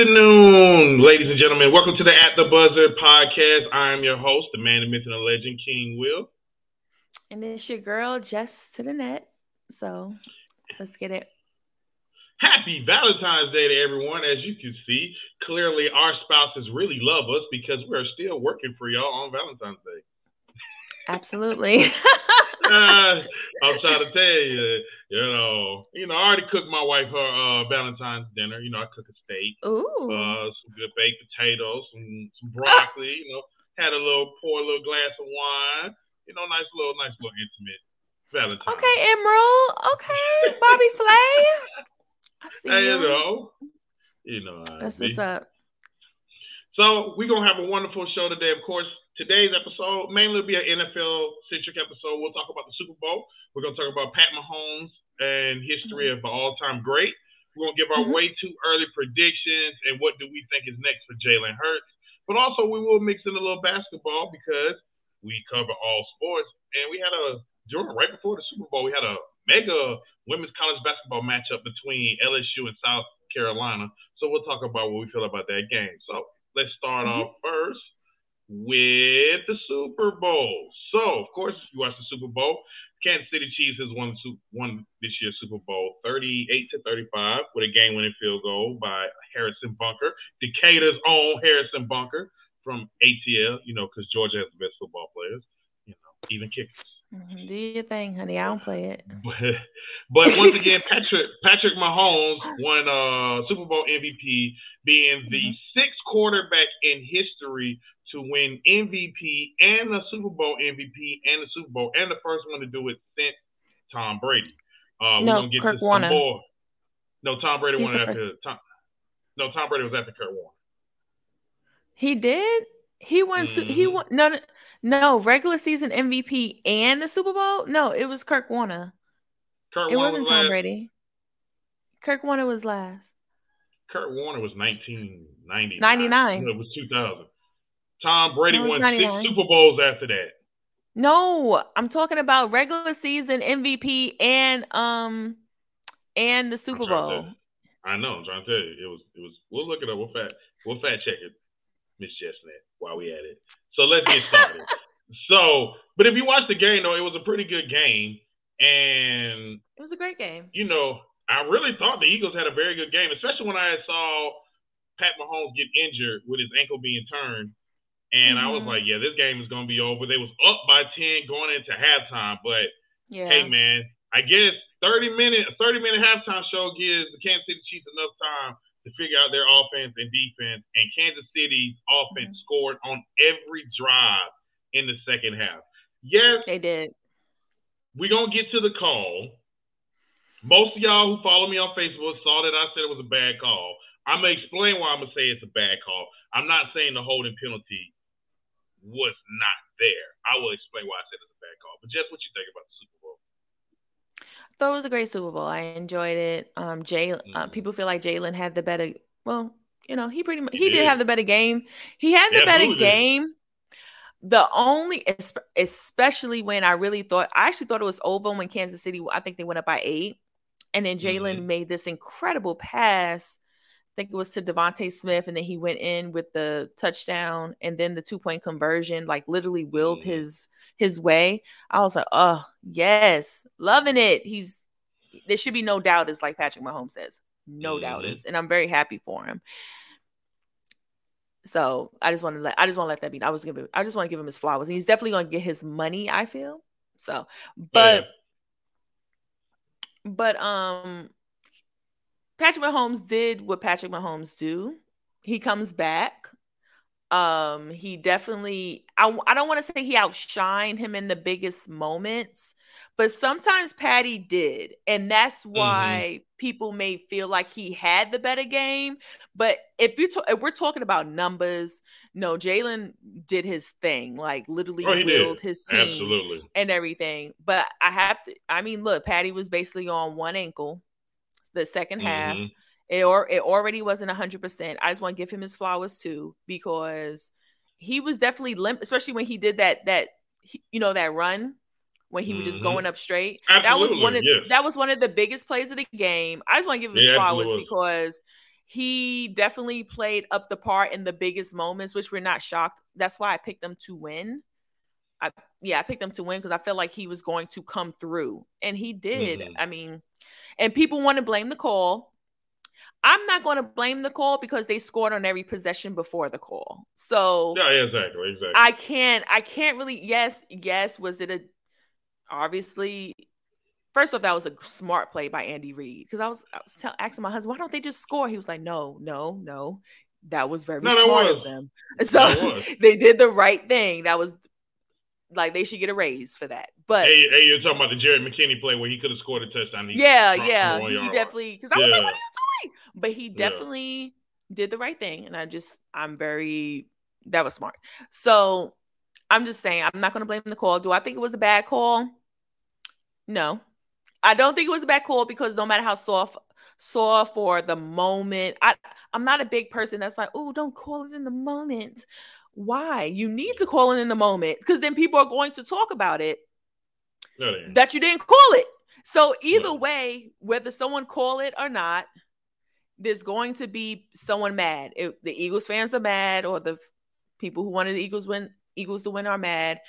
Good afternoon, ladies and gentlemen. Welcome to the At the Buzzer podcast. I am your host, the man, the myth, and the legend, King Will. And it's your girl, Jess to the net. So let's get it. Happy Valentine's Day to everyone. As you can see, clearly our spouses really love us because we're still working for y'all on Valentine's Day. Absolutely. uh, I'm trying to tell you, you know, you know, I already cooked my wife her uh, Valentine's dinner. You know, I cook a steak, Ooh, uh, some good baked potatoes, some, some broccoli. you know, had a little pour a little glass of wine. You know, nice little, nice little intimate Valentine's. okay, Emeril. Okay, Bobby Flay. I see Hey, you. you know, you know, how it That's what's up. So we're gonna have a wonderful show today. Of course, today's episode mainly will be an NFL centric episode. We'll talk about the Super Bowl. We're gonna talk about Pat Mahomes and history of an all time great. We're gonna give our Mhm. way too early predictions and what do we think is next for Jalen Hurts. But also we will mix in a little basketball because we cover all sports. And we had a during right before the Super Bowl, we had a mega women's college basketball matchup between LSU and South Carolina. So we'll talk about what we feel about that game. So let's start Mhm. off first with the Super Bowl. So, of course, if you watch the Super Bowl, Kansas City Chiefs has won, won this year's Super Bowl 38 to 35 with a game winning field goal by Harrison Butker, Decatur's own Harrison Butker from ATL, you know, because Georgia has the best football players, you know, even kickers. Mhm. Do your thing, honey. I don't play it. But, but once again, Patrick Patrick Mahomes won uh, Super Bowl MVP, being the Mhm. sixth quarterback in history to win MVP and the Super Bowl MVP and the Super Bowl and the first one to do it since Tom Brady. Uh, No, get Kurt Warner. more. No, Tom Brady He's won after Tom. No, Tom Brady was after Kurt Warner. He did. He won. su- He won. No, no, no. Regular season MVP and the Super Bowl. No, it was Kurt Warner. Kurt It Warner wasn't was Tom last. Brady. Kurt Warner was last. Kurt Warner was 1999. 99. No, it was 2000. Tom Brady No, won 99. six Super Bowls after that. No, I'm talking about regular season MVP and um and the Super I'm trying to Bowl. I know. I'm trying to tell you. It was. It was. We'll look it up. We'll fact. We'll fact check it, Miss Jess Nett, while we at it. So let's get started. so, but if you watch the game, though, it was a pretty good game, and It was a great game. you know, I really thought the Eagles had a very good game, especially when I saw Pat Mahomes get injured with his ankle being turned. And I was Mhm. like, yeah, this game is going to be over. They was up by 10 going into halftime, but Yeah. hey man, I guess 30 minute a 30 minute halftime show gives the Kansas City Chiefs enough time to figure out their offense and defense. And Kansas City's offense Mhm. scored on every drive in the second half. Yes, They did. we're gonna get to the call. Most of y'all who follow me on Facebook saw that I said it was a bad call. I'm gonna explain why I'm gonna say it's a bad call. I'm not saying the holding penalty was not there. I will explain why I said it's a bad call. But just what you think about the Super Bowl? Thought it was a great Super Bowl. I enjoyed it. Um, Jay, uh, Mhm. people feel like Jalen had the better. Well, you know, he pretty much He he did did. have the better game. He had the He better game. The only, especially when I really thought, I actually thought it was over when Kansas City. I think they went up by eight, and then Jalen Mhm. made this incredible pass. I think it was to DeVonta Smith, and then he went in with the touchdown, and then the two point conversion, like literally willed Mhm. his his way. I was like, oh yes, loving it. He's there should be no doubters, like Patrick Mahomes says, no Mhm. is," and I'm very happy for him. So I just want to let I just want to let that be. I was giving I just want to give him his flowers. And he's definitely going to get his money. I feel so, but but um, Patrick Mahomes did what Patrick Mahomes do. He comes back. Um, he definitely. I I don't want to say he outshined him in the biggest moments, but sometimes Patty did, and that's why people may feel like he had the better game. But if you ta- if we're talking about numbers, no, Jalen did his thing, like literally Oh, did. his team Absolutely. and everything. But I have to. I mean, look, Patty was basically on one ankle. The 2nd half, Mhm. it or it already wasn't hundred percent. I just want to give him his flowers too because he was definitely limp, especially when he did that that you know that run when he was just Mhm. going up straight. That was one of Absolutely, yes. that was one of the biggest plays of the game. I just want to give him his Yeah, flowers absolutely because he definitely played up the part in the biggest moments, which we're not shocked. That's why I picked them to win. I yeah, I picked them to win because I felt like he was going to come through, and he did. Mm-hmm. I mean, and people want to blame the call. I'm not going to blame the call because they scored on every possession before the call. So yeah, exactly, exactly. I can't, I can't really. Yes, yes. Was it a obviously First off, that was a smart play by Andy Reid because I was I was tell, asking my husband, why don't they just score? He was like, no, no, no. That was very no, smart was. of them. So they did the right thing. That was like they should get a raise for that. But hey, hey you're talking about the Jerick McKinnon play where he could have scored a touchdown. yeah, yeah, he, he definitely because I was like, what are you doing? But he definitely yeah. did the right thing, and I just I'm very that was smart. So I'm just saying I'm not going to blame the call. Do I think it was a bad call? No, I don't think it was a bad call because no matter how soft soft for the moment, I I'm not a big person that's like, oh, don't call it in the moment. Why? You need to call it in the moment because then people are going to talk about it that you didn't call it. So either way, whether someone call it or not, there's going to be someone mad. If the Eagles fans are mad, or the people who wanted the Eagles win Eagles to win are mad.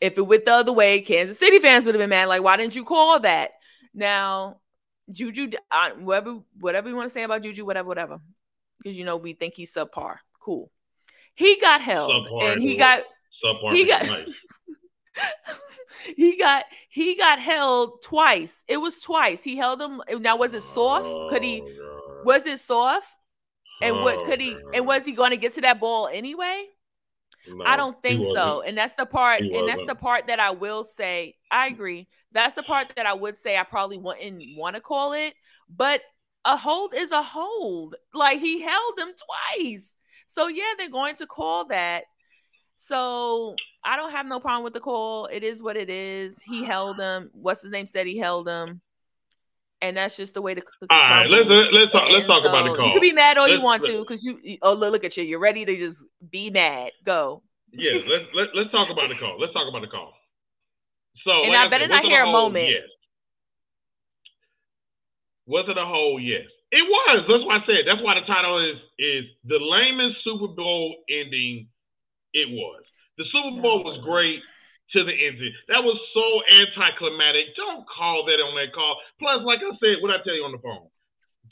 If it went the other way, Kansas City fans would have been mad. Like, why didn't you call that? Now, Juju, uh, whatever, whatever you want to say about Juju, whatever, whatever, because you know we think he's subpar. Cool. He got held, subpar and he got subpar he got. he got he got held twice. It was twice. He held him. Now was it soft? Oh, could he? Oh, God. Was it soft? And oh, what could he? God. And was he going to get to that ball anyway? No, I don't think so. And that's the part, and that's the part that I will say. I agree. That's the part that I would say I probably wouldn't want to call it, but a hold is a hold. Like he held them twice. So yeah, they're going to call that. So I don't have no problem with the call. It is what it is. He held ah. them. What's his name said he held them. And that's just the way to. All right, let's let's talk. Let's talk so about the call. You can be mad all let's, you want to, because you. Oh, look, look at you. You're ready to just be mad. Go. Yeah, let's let, us let us talk about the call. Let's talk about the call. So, and like I, better not hear a moment. Yes. Was it a whole yes? It was. That's why I said. That's why the title is is the lamest Super Bowl ending. It was. The Super Bowl was great to the ending. That was so anticlimactic. Don't call that on that call. Plus, like I said, what I tell you on the phone,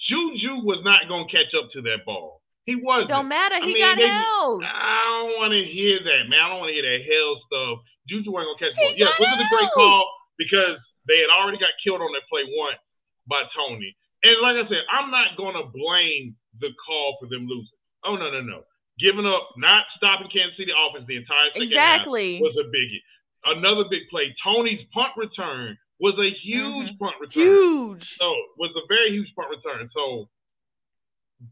Juju was not going to catch up to that ball. He wasn't. It don't matter. He I mean, got they, held. I don't want to hear that, man. I don't want to hear that hell stuff. Juju wasn't gonna catch the ball. Yes, this is a great call because they had already got killed on that play once by Toney. And like I said, I'm not gonna blame the call for them losing. Oh no, no, no. Giving up, not stopping Kansas City offense the entire second exactly. half was a biggie another big play. Toney's punt return was a huge mm-hmm. punt return. Huge. So was a very huge punt return. So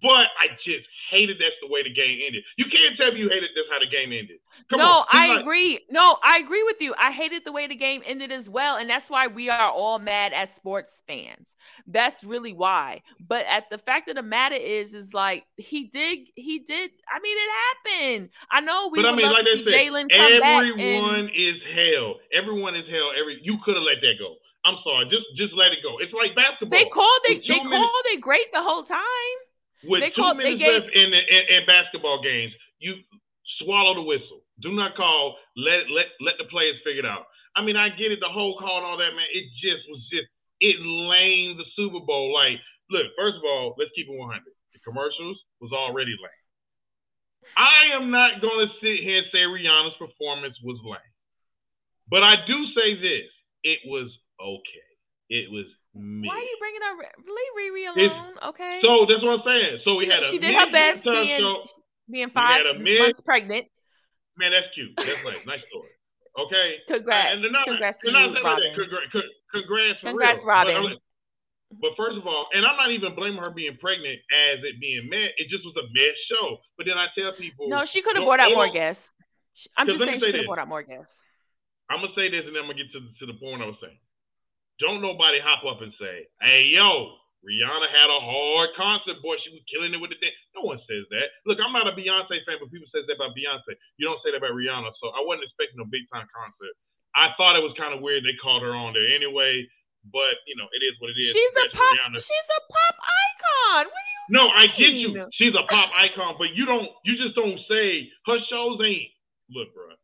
but I just hated that's the way the game ended. You can't tell me you hated that's how the game ended. Come no, I like, agree. No, I agree with you. I hated the way the game ended as well, and that's why we are all mad as sports fans. That's really why. But at the fact of the matter is, is like he did, he did. I mean, it happened. I know we but would I mean, love like to see Jalen come everyone back. Everyone is hell. Everyone is hell. Every you could have let that go. I'm sorry. Just just let it go. It's like basketball. They called it. They minutes, called it great the whole time. With they two called, minutes gave, left in, in, in basketball games, you swallow the whistle. Do not call. Let let let the players figure it out. I mean, I get it, the whole call and all that, man. It just was just it lame the Super Bowl. Like, look, first of all, let's keep it 100. The commercials was already lame. I am not going to sit here and say Rihanna's performance was lame, but I do say this: it was okay. It was me. Why are you bringing up leave Riri alone? It's, okay. So that's what I'm saying. So we she, had a she did her best being, show. being five months pregnant. Man, that's cute. That's nice. nice story. Okay. Congrats. And not, congrats to you, Robyn. Congrats, congrats, congrats Robyn. But, but, first of all, and I'm not even blaming her being pregnant as it being met. It just was a mess show. But then I tell people, no, she could have brought out more guests. I'm just saying she could have brought out more guests. I'm gonna say this, and then I'm gonna get to to the point I was saying. Don't nobody hop up and say, "Hey, yo, Rihanna had a hard concert, boy. She was killing it with the dance." No one says that. Look, I'm not a Beyonce fan, but people says that about Beyonce. You don't say that about Rihanna, so I wasn't expecting a big time concert. I thought it was kind of weird they called her on there anyway. but you know, it is what it is. She's a pop. Rihanna. She's a pop icon. What do you? No, mean? I get you. She's a pop icon, but you don't. You just don't say her shows ain't. Look, bro.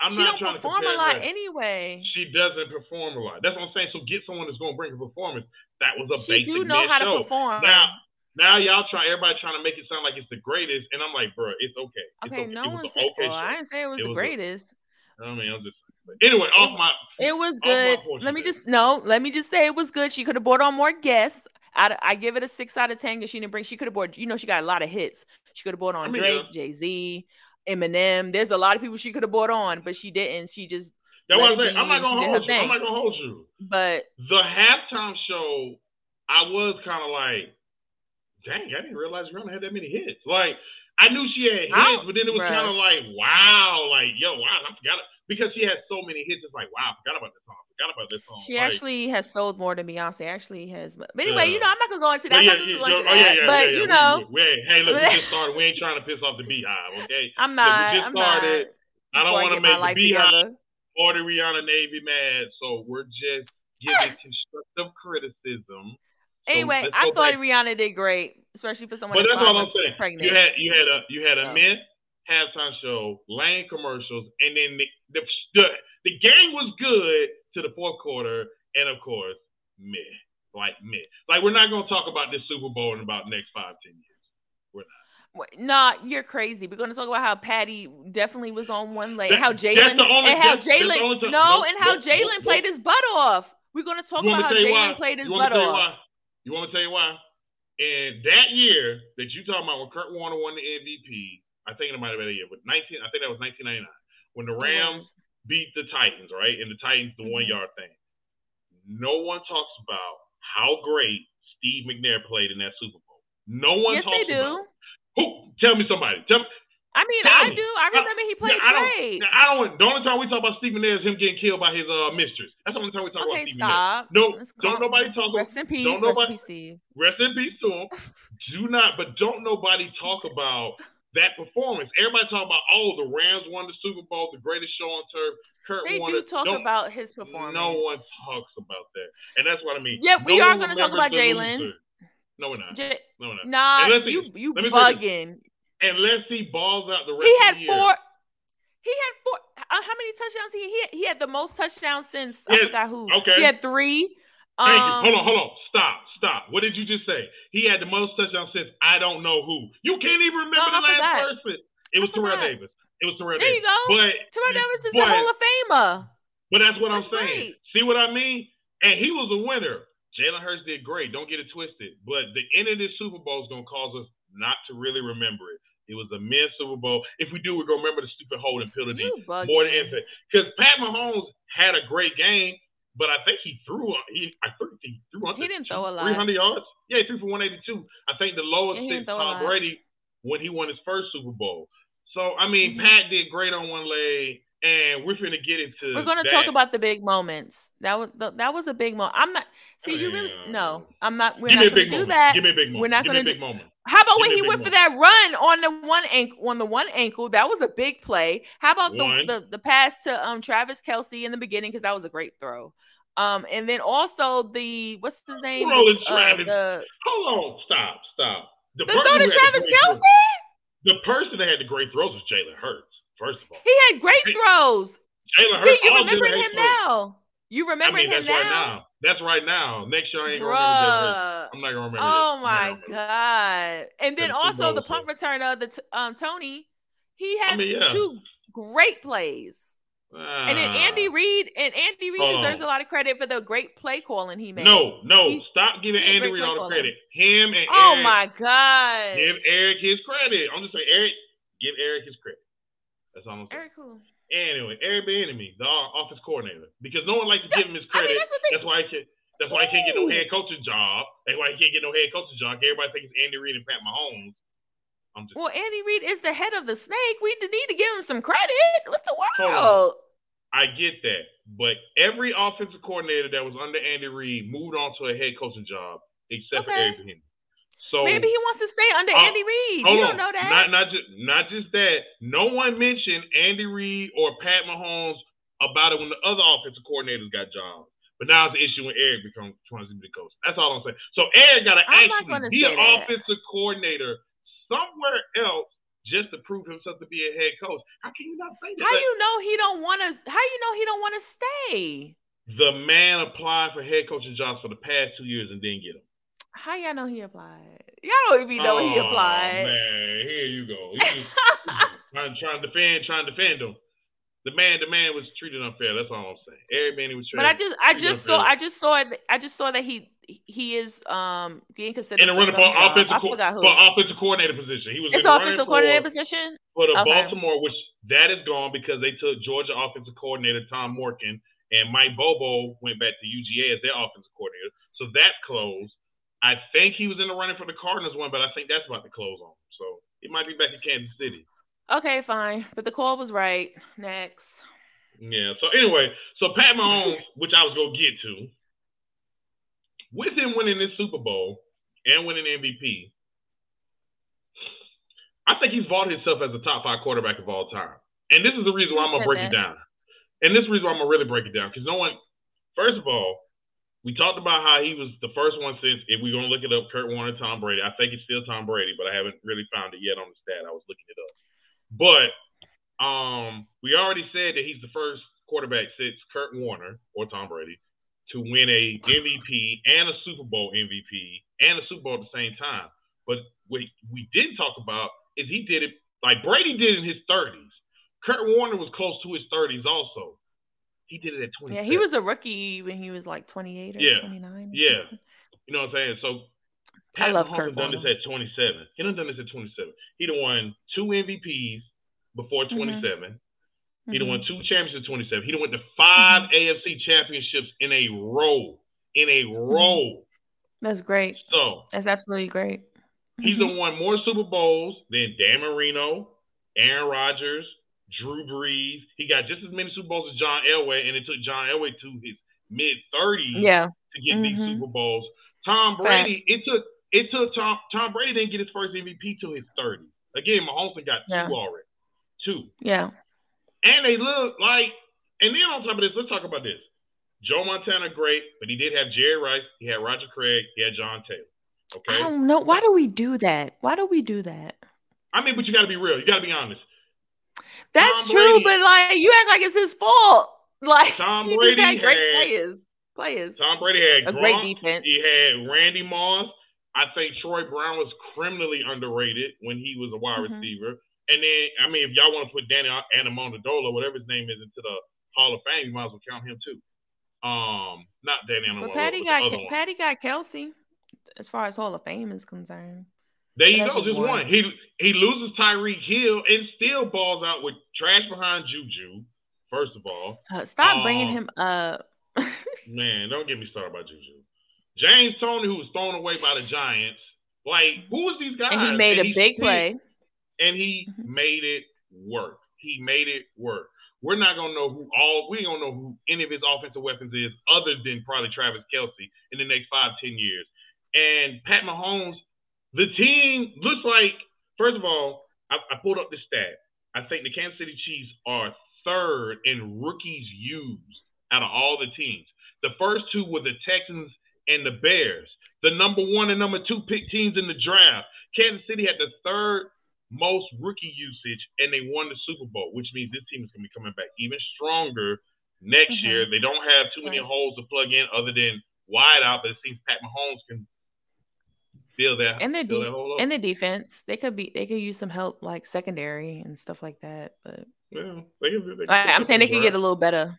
I'm she not don't perform a lot anyway. She doesn't perform a lot. That's what I'm saying. So get someone that's going to bring a performance. That was a she basic do know how show. to perform. Now, now y'all try. Everybody trying to make it sound like it's the greatest, and I'm like, bro, it's okay. It's okay, okay. no one said. Okay well, I didn't say it was it the was greatest. A, I mean, I'm just Anyway, off my it was good. Let me just no. Let me just say it was good. She could have brought on more guests. I, I give it a six out of ten because she didn't bring. She could have brought. You know, she got a lot of hits. She could have brought on I mean, Drake, yeah. Jay Z, Eminem. There's a lot of people she could have brought on, but she didn't. She just. That's what I'm saying. I'm not gonna hold you. I'm not gonna hold you. But the halftime show, I was kind of like, dang, I didn't realize Rihanna had that many hits. Like, I knew she had hits, but then it was kind of like, wow, like, yo, wow, I forgot it because she had so many hits. It's like, wow, I forgot about this song. Forgot about this song. She like, actually has sold more than Beyonce. Actually has, but anyway, you know, I'm not gonna go into that. Yeah, yeah, go into oh, yeah, but you know, we, we, hey, look, we just started. We ain't trying to piss off the BeyHive, okay? I'm not. Look, I'm started. Not. I don't want to make the BeyHive or the Rihanna Navy mad, so we're just giving constructive criticism. So anyway, I thought back. Rihanna did great, especially for someone. But that's all I'm saying. Pregnant. You had you had a you had a oh. myth halftime show, lane commercials, and then the, the, the, the game was good to the fourth quarter, and of course, meh. Like meh. Like we're not gonna talk about this Super Bowl in about next five, ten years. We're not. Nah, you're crazy. We're gonna talk about how Patty definitely was on one leg. How Jalen and how Jalen no, no, and how Jalen played his butt off. We're gonna talk about how Jalen played his butt off. You want to tell you why? And that year that you talking about when Kurt Warner won the MVP, I think it might have been a year, but 19, I think that was 1999 when the Rams beat the Titans, right? And the Titans, the one mm-hmm. yard thing. No one talks about how great Steve McNair played in that Super Bowl. No one yes, talks they do. Who? Tell me somebody. Tell me. I mean, Tell I me. do. I remember he played I, great. I don't. The only time we talk about Steve McNair is him getting killed by his uh mistress. That's the only time we talk okay, about Steve stop. McNair. No, don't nobody talk. Rest about, in peace. Don't nobody, rest in peace, Steve. Rest in peace to him. do not, but don't nobody talk about that performance. Everybody talking about, oh, the Rams won the Super Bowl, the greatest show on turf. Kurt they do it. talk Don't, about his performance. No one talks about that, and that's what I mean. Yeah, we no are going to talk about Jalen. No, we're not. J- no, we're not. Nah, you you bugging. Unless he balls out the rest. He had four. He had four. Uh, how many touchdowns he, he had? He had the most touchdowns since I forgot who. Okay. He had three. Thank um, you. Hold on, hold on. Stop, stop. What did you just say? He had the most touchdowns since I don't know who. You can't even remember no, the last person. It was Terrell Davis. It was Terrell there Davis. There you go. But, Terrell Davis is but, a Hall of Famer. But that's what that's I'm saying. Great. See what I mean? And he was a winner. Jalen Hurts did great. Don't get it twisted. But the end of this Super Bowl is going to cause us not to really remember it. It was a men's Super Bowl. If we do, we're going to remember the stupid holding penalty more than anything. Because Pat Mahomes had a great game, but I think he threw. He I think he threw. He didn't throw a lot. 300 yards. Yeah, he threw for 182. I think the lowest yeah, since Tom Brady when he won his first Super Bowl. So I mean, mm-hmm. Pat did great on one leg, and we're gonna get into. We're gonna that. talk about the big moments. That was that was a big moment. I'm not. See, you really no. I'm not. We're not gonna do moment. that. Give me a big moment. We're not Give gonna do, big moment. How about when he went for that run on the one ankle on the one ankle? That was a big play. How about the, the, the pass to um Travis Kelce in the beginning because that was a great throw. Um, and then also the what's his name? Uh, the, Hold on, stop, stop. The, the throw to Travis Kelce. The person that had the great throws was Jalen Hurts. First of all, he had great throws. Jalen Hurts. See, you remembering him now. You remember I mean, him now. Right now. That's right now. Next year I ain't gonna remember I'm not gonna remember. Oh my god! And then also the punt return of the t- um Toney, he had I mean, yeah. two great plays. and then Andy ah. Reid and Andy Reid deserves a lot of credit for the great play calling he made. No, no, he, stop giving Andy Reid all the credit. Him and oh Eric, my god, give Eric his credit. I'm just saying, Eric, give Eric his credit. That's all I'm saying. Eric who? Anyway, Eric Bieniemy, the office coordinator, because no one likes to give him his credit. I mean, that's, they, that's, why he can't. That's why he can't get no head coaching job. That's why he can't get no head coaching job. Everybody thinks it's Andy Reid and Pat Mahomes. well, Andy Reid is the head of the snake. We need to give him some credit. What the world? I get that, but every offensive coordinator that was under Andy Reid moved on to a head coaching job, except okay. for Eric Bieniemy. So maybe he wants to stay under uh, Andy Reid. You don't know that. Not not just not just that. No one mentioned Andy Reid or Pat Mahomes about it when the other offensive coordinators got jobs. But now it's an issue when Eric becomes trying to be the coach. That's all I'm saying. So Eric got to actually be an offensive coordinator somewhere else just to prove himself to be a head coach. How can you not say that? How you know he don't want to? How you know he don't want to stay? The man applied for head coaching jobs for the past two years and didn't get them. How y'all know he applied? Y'all don't even know oh, he applied. Man, here you go. trying, trying to defend, trying to defend him. The man, the man was treated unfair. That's all I'm saying. Every man he was treated. But I just, I just saw, I just saw. I just saw that he he is um being considered in a running for offensive, co- for offensive coordinator position. He was it's offensive coordinator for, position for the okay. Baltimore, which that is gone because they took Georgia offensive coordinator Todd Monken and Mike Bobo went back to UGA as their offensive coordinator. So that closed. I think he was in the running for the Cardinals one, but I think that's about to close on. So he might be back in Kansas City. Okay, fine. But the call was right. Next. Yeah. So anyway, so Pat Mahomes, which I was gonna get to, with him winning this Super Bowl and winning MVP, I think he's vaulted himself as the top five quarterback of all time. And this is the reason why I'm gonna break that? it down. And this is the reason why I'm gonna really break it down because no one, first of all, we talked about how he was the first one since if we're gonna look it up, Kurt Warner, Tom Brady. I think it's still Tom Brady, but I haven't really found it yet on the stat. I was looking it up. But um, we already said that he's the first quarterback since Kurt Warner or Tom Brady to win a MVP and a Super Bowl MVP and a Super Bowl at the same time. But what we didn't talk about is he did it like Brady did in his 30s. Kurt Warner was close to his 30s also. He did it at 20. Yeah, he was a rookie when he was like 28 or yeah. 29. yeah. Something. You know what I'm saying? So Pat I love Kurt done this at 27. He done done this at 27. He done won two MVPs before mm-hmm. 27. Mm-hmm. He done won two championships at 27. He done went to 5 mm-hmm. AFC championships in a row. In a mm-hmm. row. That's great. So that's absolutely great. He's mm-hmm. done won more Super Bowls than Dan Marino, Aaron Rodgers, Drew Brees. He got just as many Super Bowls as John Elway, and it took John Elway to his mid 30s yeah. to get mm-hmm. these Super Bowls. Tom Brady, Fact. it took it took Tom Tom Brady didn't get his first MVP till his 30s. Again, Mahomes got yeah. two already. Two. Yeah. And they look like, and then on top of this, let's talk about this. Joe Montana, great, but he did have Jerry Rice, he had Roger Craig, he had John Taylor. Okay. I don't know. Why do we do that? Why do we do that? I mean, but you got to be real. You got to be honest. That's Tom true, Brady, but like you act like it's his fault. Like Tom Brady just had great had, players. Players. Tom Brady had a Gronk, great defense. He had Randy Moss. I think Troy Brown was criminally underrated when he was a wide mm-hmm. receiver. And then, I mean, if y'all want to put Danny Amendola, whatever his name is, into the Hall of Fame, you might as well count him too. Um, not Danny Amendola. But Patty got Patty got Kelce as far as Hall of Fame is concerned. There you go, just one. one. He he loses Tyreek Hill and still balls out with trash behind Juju. First of all, uh, stop um, bringing him up. man, don't get me started about Juju. James Toney, who was thrown away by the Giants. Like, who was these guys? And he made and a big play. And he mm-hmm. made it work. He made it work. We're not gonna know who all we don't know who any of his offensive weapons is other than probably Travis Kelce in the next five, ten years. And Pat Mahomes the team looks like, first of all, I, I pulled up the stat. I think the Kansas City Chiefs are third in rookies used out of all the teams. The first two were the Texans and the Bears. The number one and number two pick teams in the draft. Kansas City had the third most rookie usage and they won the Super Bowl, which means this team is going to be coming back even stronger next mm-hmm. year. They don't have too many right. holes to plug in other than wide out, but it seems Pat Mahomes can Feel that and the de- and the defense they could be they could use some help like secondary and stuff like that but yeah they they I, am saying they could get a little better.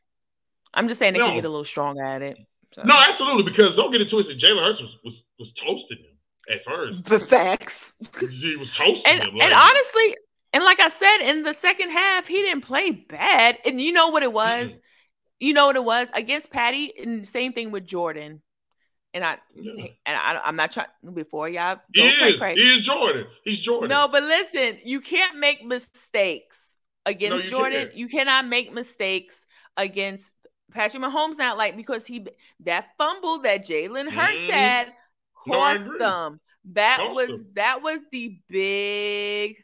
I'm just saying they no. could get a little stronger at it so. no absolutely because don't get it twisted jalen hurts was, was, was toasting him at first. The facts. He was toasting and, him like, and honestly and like i said in the second half he didn't play bad and you know what it was? Mm-hmm. you know what it was? Against patty and same thing with jordan and I yeah. and I, am not trying before y'all go he cray, is. Cray. He is Jordan. He's Jordan. No, but listen, you can't make mistakes against no, you Jordan. Can't. You cannot make mistakes against Patrick Mahomes. Not like because he that fumble that Jalen Hurts mm-hmm. had cost no, them. That cost was them. that was the big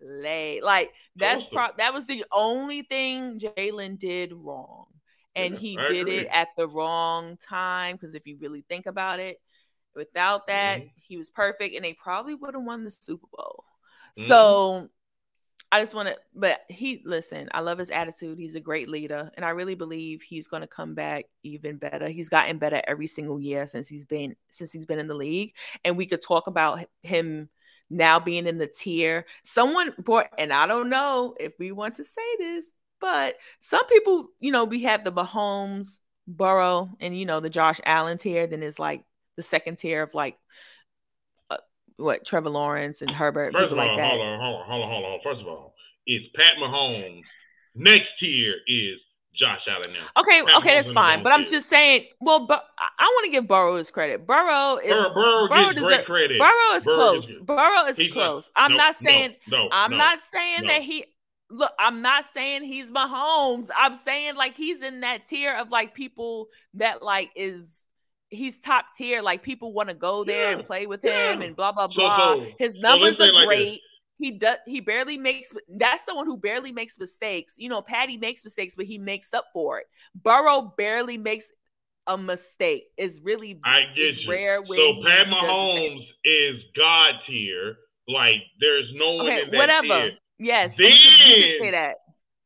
play. Like that's pro- that was the only thing Jalen did wrong. And Yeah, he I did agree. it at the wrong time. Because if you really think about it, without that, Mhm. he was perfect, and they probably would have won the Super Bowl. Mhm. So I just want to, but he listen. I love his attitude. He's a great leader, and I really believe he's going to come back even better. He's gotten better every single year since he's been since he's been in the league, and we could talk about him now being in the tier. Someone brought, and I don't know if we want to say this, but some people, you know, we have the Mahomes, Burrow, and you know the Josh Allen tier. Then it's like the second tier of like uh, what Trevor Lawrence and Herbert, First people of all, like that. hold on, hold on, hold on, hold on. First of all, it's Pat Mahomes. Next tier is Josh Allen. Now, Okay, Pat okay, that's fine. is But I'm just saying. Well, but I, want to give Burrow his credit. Burrow is Burrow, Burrow, Burrow gets great credit. Burrow is Burrow close. gets- Burrow is close. I'm no, not no, saying. no. I'm no. not saying that he. Look, I'm not saying he's Mahomes. I'm saying like he's in that tier of like people that like is. He's top tier. Like people want to go there and play with yeah. him and blah blah blah. so- His numbers let's are like this. great. He does. He barely makes. That's someone who barely makes mistakes. You know, Patty makes mistakes, but he makes up for it. Burrow barely makes a mistake. It's really I get it's you. rare when So Pat. Mahomes is God tier. Like there's no one Okay, in that whatever. tier. Yes, you can, you say Then- that.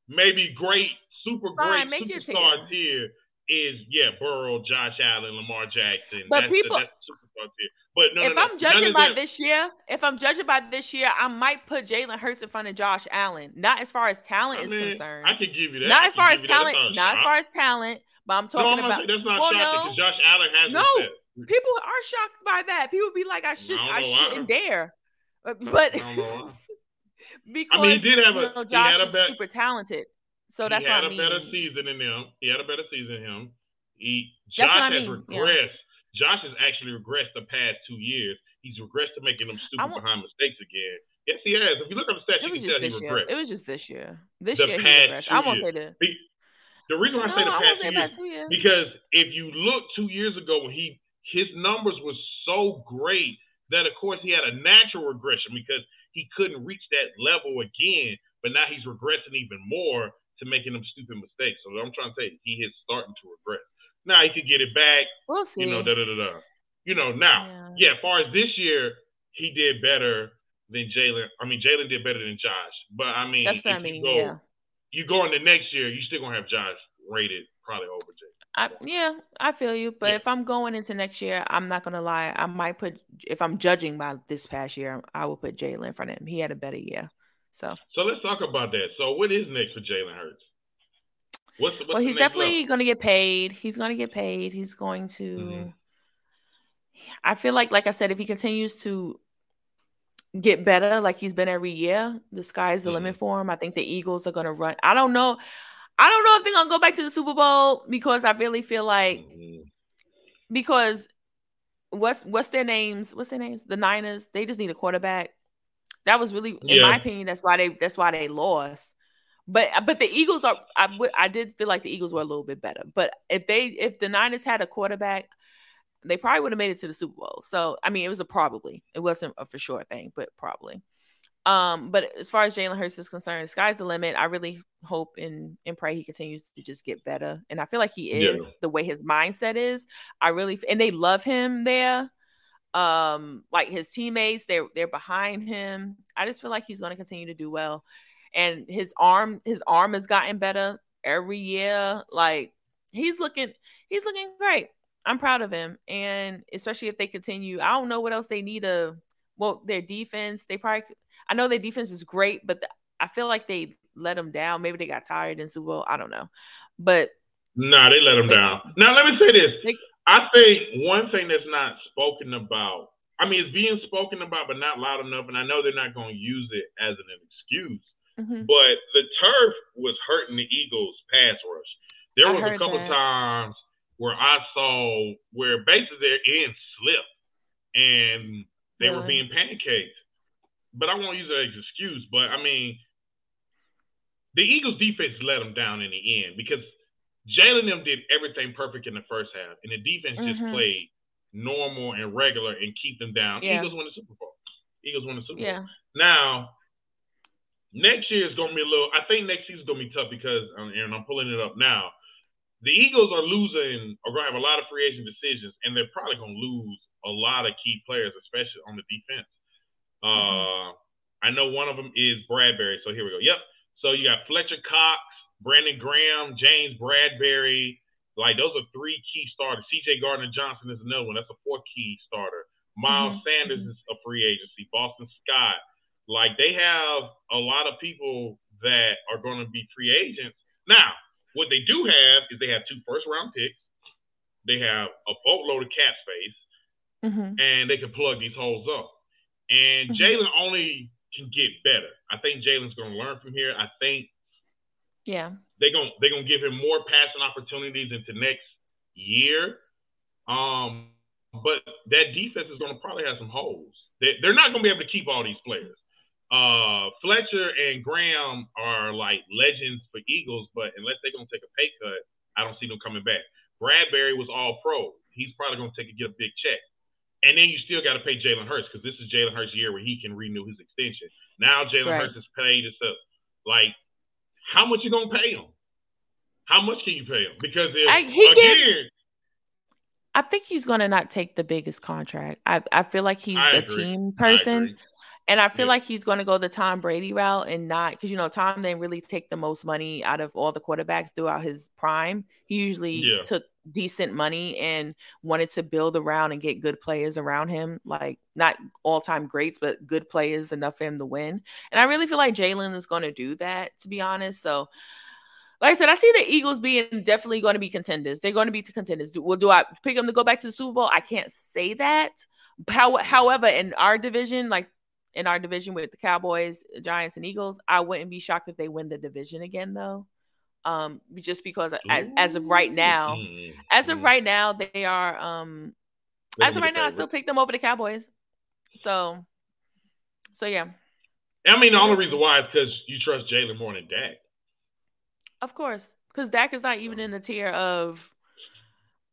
Maybe great, super Fine, great make your superstar tier is yeah, Burrow, Josh Allen, Lamar Jackson. But that's people- the, that's the superstar tier. But no, if no, no. I'm judging by that- this year, if I'm judging by this year, I might put Jalen Hurts in front of Josh Allen. Not as far as talent I is mean, concerned. I could give you that. not as far as talent. Not Not as far as talent. But I'm No, talking I'm about that's not well, shocking no. Josh Allen has No. people are shocked by that. People be like, I should, I I, don't why. shouldn't dare. But, but because I mean, he did have you a- know, he Josh had a is super talented. So that's why. he what had I a mean. better season than him. He had a better season than him. He Josh what I has mean, yeah. regressed. Josh has actually regressed the past two years. He's regressed to making them stupid want- behind mistakes again. Yes, he has. If you look at the stats, you can tell he year. regressed. It was just this year. This The year he regressed. I won't years. say the. The reason why I say the I past say two years two years. because if you look two years ago when he his numbers was so great that of course he had a natural regression because he couldn't reach that level again. But now he's regressing even more to making them stupid mistakes. So I'm trying to say he is starting to regress. Now he could get it back. We'll see. You know, da da da da. You know, now Yeah. yeah, as far as this year, he did better than Jalen. I mean, Jalen did better than Josh. But I mean, That's what I if you mean. go- Yeah. You go into next year, you still gonna have Josh rated probably over Jalen. I, yeah, I feel you. But Yeah. if I'm going into next year, I'm not gonna lie. I might put if I'm judging by this past year, I will put Jalen in front of him. He had a better year. So So let's talk about that. So what is next for Jalen Hurts? What's, what's well, he's definitely level? gonna get paid. He's gonna get paid. He's going to. Mhm. I feel like, like I said, if he continues to get better, like he's been every year, the sky's the Mhm. limit for him. I think the Eagles are gonna run. I don't know. I don't know if they're gonna go back to the Super Bowl because I really feel like Mhm. because what's what's their names? What's their names? The Niners. They just need a quarterback. That was really, in my opinion, that's why they that's why they lost. But but the Eagles are. I would- I did feel like the Eagles were a little bit better. But if they if the Niners had a quarterback, they probably would have made it to the Super Bowl. So I mean, it was a probably. It wasn't a for sure thing, but probably. Um, but as far as Jalen Hurts is concerned, the sky's the limit. I really hope and and pray he continues to just get better. And I feel like he Yeah. is the way his mindset is. I really and they love him there. Um, like his teammates, they're they're behind him. I just feel like he's going to continue to do well. And his arm, his arm has gotten better every year. Like he's looking, he's looking great. I'm proud of him, and especially if they continue. I don't know what else they need to. Well, their defense, they probably. I know their defense is great, but the, I feel like they let them down. Maybe they got tired in Super Bowl. I don't know, but Nah, they let them They- down. Now let me say this. They- I think one thing that's not spoken about. I mean, it's being spoken about, but not loud enough. And I know they're not going to use it as an excuse. mhm. But the turf was hurting the Eagles' pass rush. There I was a couple that. times where I saw where basically their end slipped and they were being pancaked. But I won't use that as an excuse. But I mean, the Eagles' defense let them down in the end because Jalen them did everything perfect in the first half, and the defense just Mhm. played normal and regular and keep them down. Yeah. Eagles win the Super Bowl. Eagles win the Super Bowl. Now, next year is going to be a little. I think next season is going to be tough because, um, and I'm pulling it up now. the Eagles are losing are going to have a lot of free agent decisions, and they're probably going to lose a lot of key players, especially on the defense. Mm-hmm. Uh, I know one of them is Bradberry. So here we go. Yep. So you got Fletcher Cox, Brandon Graham, James Bradberry. Like those are three key starters. C.J. Gardner Johnson is another one. That's a four key starter. Miles mm-hmm. Sanders mm-hmm. is a free agency. Boston Scott. Like they have a lot of people that are going to be free agents. Now, what they do have is they have two first round picks. They have a boatload of cap space, mm-hmm. and they can plug these holes up. And mm-hmm. Jalen only can get better. I think Jalen's going to learn from here. I think, yeah, they're going they're going to give him more passing opportunities into next year. Um, but that defense is going to probably have some holes. They, they're not going to be able to keep all these players. Uh, Fletcher and Graham are like legends for Eagles, but unless they're gonna take a pay cut, I don't see them coming back. Bradberry was all pro. He's probably gonna take a get a big check. And then you still got to pay Jalen Hurts because this is Jalen Hurts' year where he can renew his extension. Now Jalen right. Hurts is paid up. Like, how much you gonna pay him? How much can you pay him? Because if, I, he again, gives, I think he's gonna not take the biggest contract. I I feel like he's a team person. And I feel yeah. like he's going to go the Tom Brady route and not because you know Tom didn't really take the most money out of all the quarterbacks throughout his prime. He usually yeah. took decent money and wanted to build around and get good players around him, like not all time greats, but good players enough for him to win. And I really feel like Jalen is going to do that, to be honest. So, like I said, I see the Eagles being definitely going to be contenders. They're going to be contenders. Do, well, do I pick them to go back to the Super Bowl? I can't say that. How, however, in our division, like in our division with the Cowboys, Giants, and Eagles. I wouldn't be shocked if they win the division again, though. Um, just because as, as of right now, mm-hmm. as of right now, they are um as of right now, I still pick them over the Cowboys. So, so yeah. I mean, the only reason why is because you trust Jalen more than Dak. Of course, because Dak is not even in the tier of.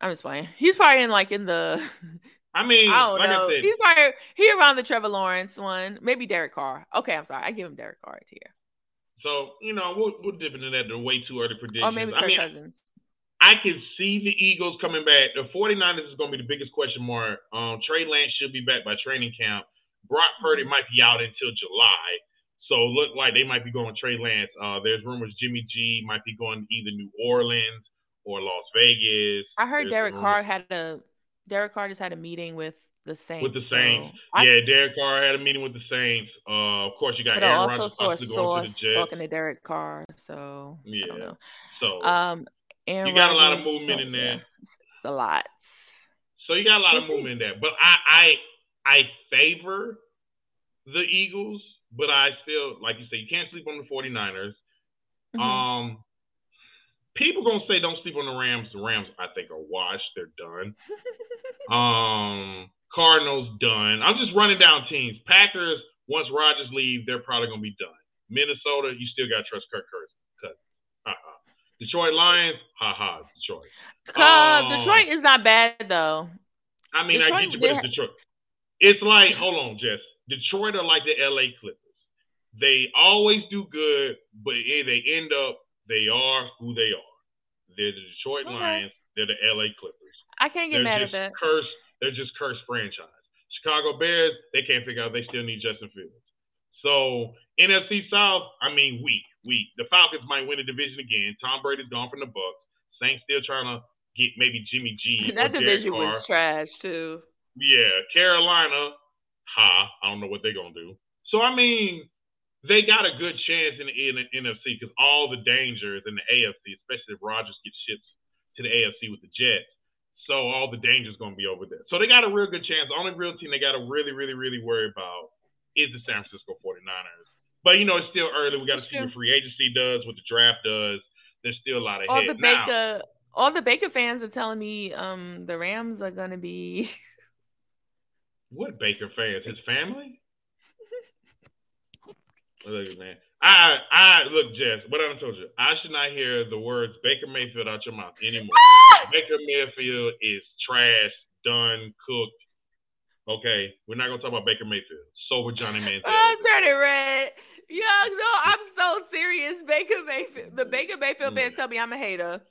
I'm just playing. He's probably in like in the I mean, I don't like know. I said, He's probably he around the Trevor Lawrence one, maybe Derek Carr. Okay, I'm sorry, I give him Derek Carr here. So you know, we'll we'll dip into that. The way too early predictions. Or maybe Kirk I mean, Cousins. I can see the Eagles coming back. The 49ers is going to be the biggest question mark. Um, Trey Lance should be back by training camp. Brock Purdy might be out until July. So look like they might be going Trey Lance. Uh, there's rumors Jimmy G might be going to either New Orleans or Las Vegas. I heard there's Derek Carr had a Derek Carr just had a meeting with the Saints. With the Saints, so yeah. I, Derek Carr had a meeting with the Saints. Uh, of course, you got Aaron also Rodgers saw a source talking to Derek Carr. So yeah, so um, Aaron you got Rodgers, a lot of movement in there. a lot. So you got a lot we'll of movement in there, but I I I favor the Eagles, but I still like you say you can't sleep on the 49ers. Mm-hmm. Um, people gonna say don't sleep on the Rams. The Rams, I think, are washed. They're done. um, Cardinals done. I'm just running down teams. Packers, once Rodgers leave, they're probably gonna be done. Minnesota, you still gotta trust Kirk Cousins. Uh-uh. Detroit Lions, haha, Detroit. Uh, um, Detroit is not bad though. I mean, Detroit, I get you, but it's Detroit. It's like, hold on, Jess. Detroit are like the LA Clippers. They always do good, but they end up they are who they are. They're the Detroit okay. Lions. They're the LA Clippers. I can't get they're mad at that. Cursed. They're just cursed franchise. Chicago Bears. They can't figure out they still need Justin Fields. So NFC South. I mean, weak, weak. The Falcons might win the division again. Tom Brady's gone from the Bucs. Saints still trying to get maybe Jimmy G. that division was trash too. Yeah, Carolina. Ha! I don't know what they're gonna do. So I mean, they got a good chance in the, in the NFC because all the dangers in the AFC, especially if Rodgers gets shipped to the AFC with the Jets. So all the danger is going to be over there. So they got a real good chance. The only real team they got to really, really, really worry about is the San Francisco 49ers. But, you know, it's still early. We got to see what free agency does, what the draft does. There's still a lot of all the Baker, all the Baker fans are telling me um the Rams are going to be. what Baker fans? His family? Look, man. I I look, Jess. What I told you, I should not hear the words Baker Mayfield out your mouth anymore. Baker Mayfield is trash, done, cooked. Okay, we're not gonna talk about Baker Mayfield. Sober Johnny Manziel. Oh, I'm turning red. Yeah, no, I'm so serious. Baker Mayfield. The mm. Baker Mayfield fans mm. tell me I'm a hater.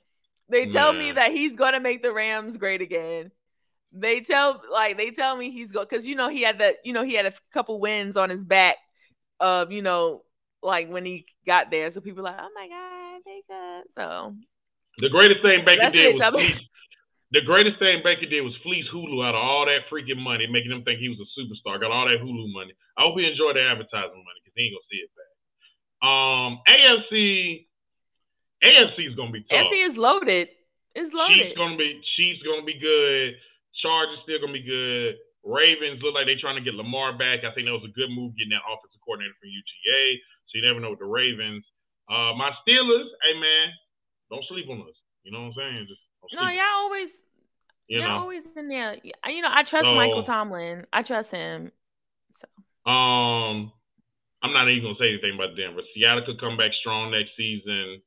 They tell me that he's gonna make the Rams great again. They tell like they tell me he's go because you know he had that you know he had a couple wins on his back of you know like when he got there. So people like, oh my god, Baker. So the greatest thing Baker did was fleece, the greatest thing Baker did was fleece Hulu out of all that freaking money, making them think he was a superstar. Got all that Hulu money. I hope he enjoyed the advertising money because he ain't gonna see it back. Um, AFC, AFC is gonna be tough. AFC is loaded. It's loaded. She's gonna be. She's gonna be good. Chargers still gonna be good. Ravens look like they're trying to get Lamar back. I think that was a good move getting that offensive coordinator from UGA. So you never know with the Ravens. Uh, my Steelers, hey man, don't sleep on us. You know what I'm saying? Just no, y'all always, you all always in there. You know, I trust so, Michael Tomlin. I trust him. So. Um, I'm not even gonna say anything about Denver. Seattle could come back strong next season.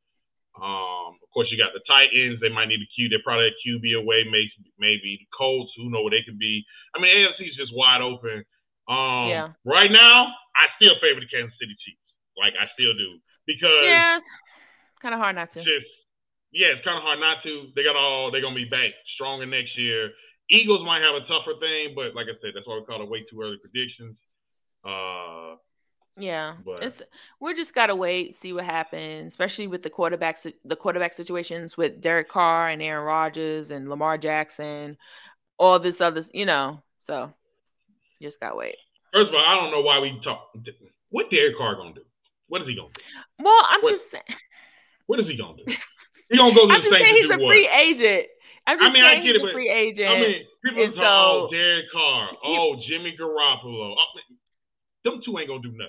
Um, of course, you got the Titans. They might need a Q. They're probably a QB away. Maybe, maybe the Colts. Who know what they could be? I mean, AFC is just wide open. Um, yeah. Right now, I still favor the Kansas City Chiefs. Like I still do because yes, kind of hard not to. Just yeah, it's kind of hard not to. They got all. They're gonna be back stronger next year. Eagles might have a tougher thing, but like I said, that's why we call it way too early predictions. Uh, yeah, but. it's we just gotta wait, see what happens, especially with the quarterbacks, the quarterback situations with Derek Carr and Aaron Rodgers and Lamar Jackson, all this other, you know. So, just gotta wait. First of all, I don't know why we talk. What Derek Carr gonna do? What is he gonna do? Well, I'm what, just saying. What is he gonna do? He gonna go to I'm just saying he's a what? free agent. I'm just I mean, saying I get he's it, a free agent. I mean, people talk, oh, so, oh, Derek Carr, oh, Jimmy Garoppolo. Oh, them two ain't gonna do nothing.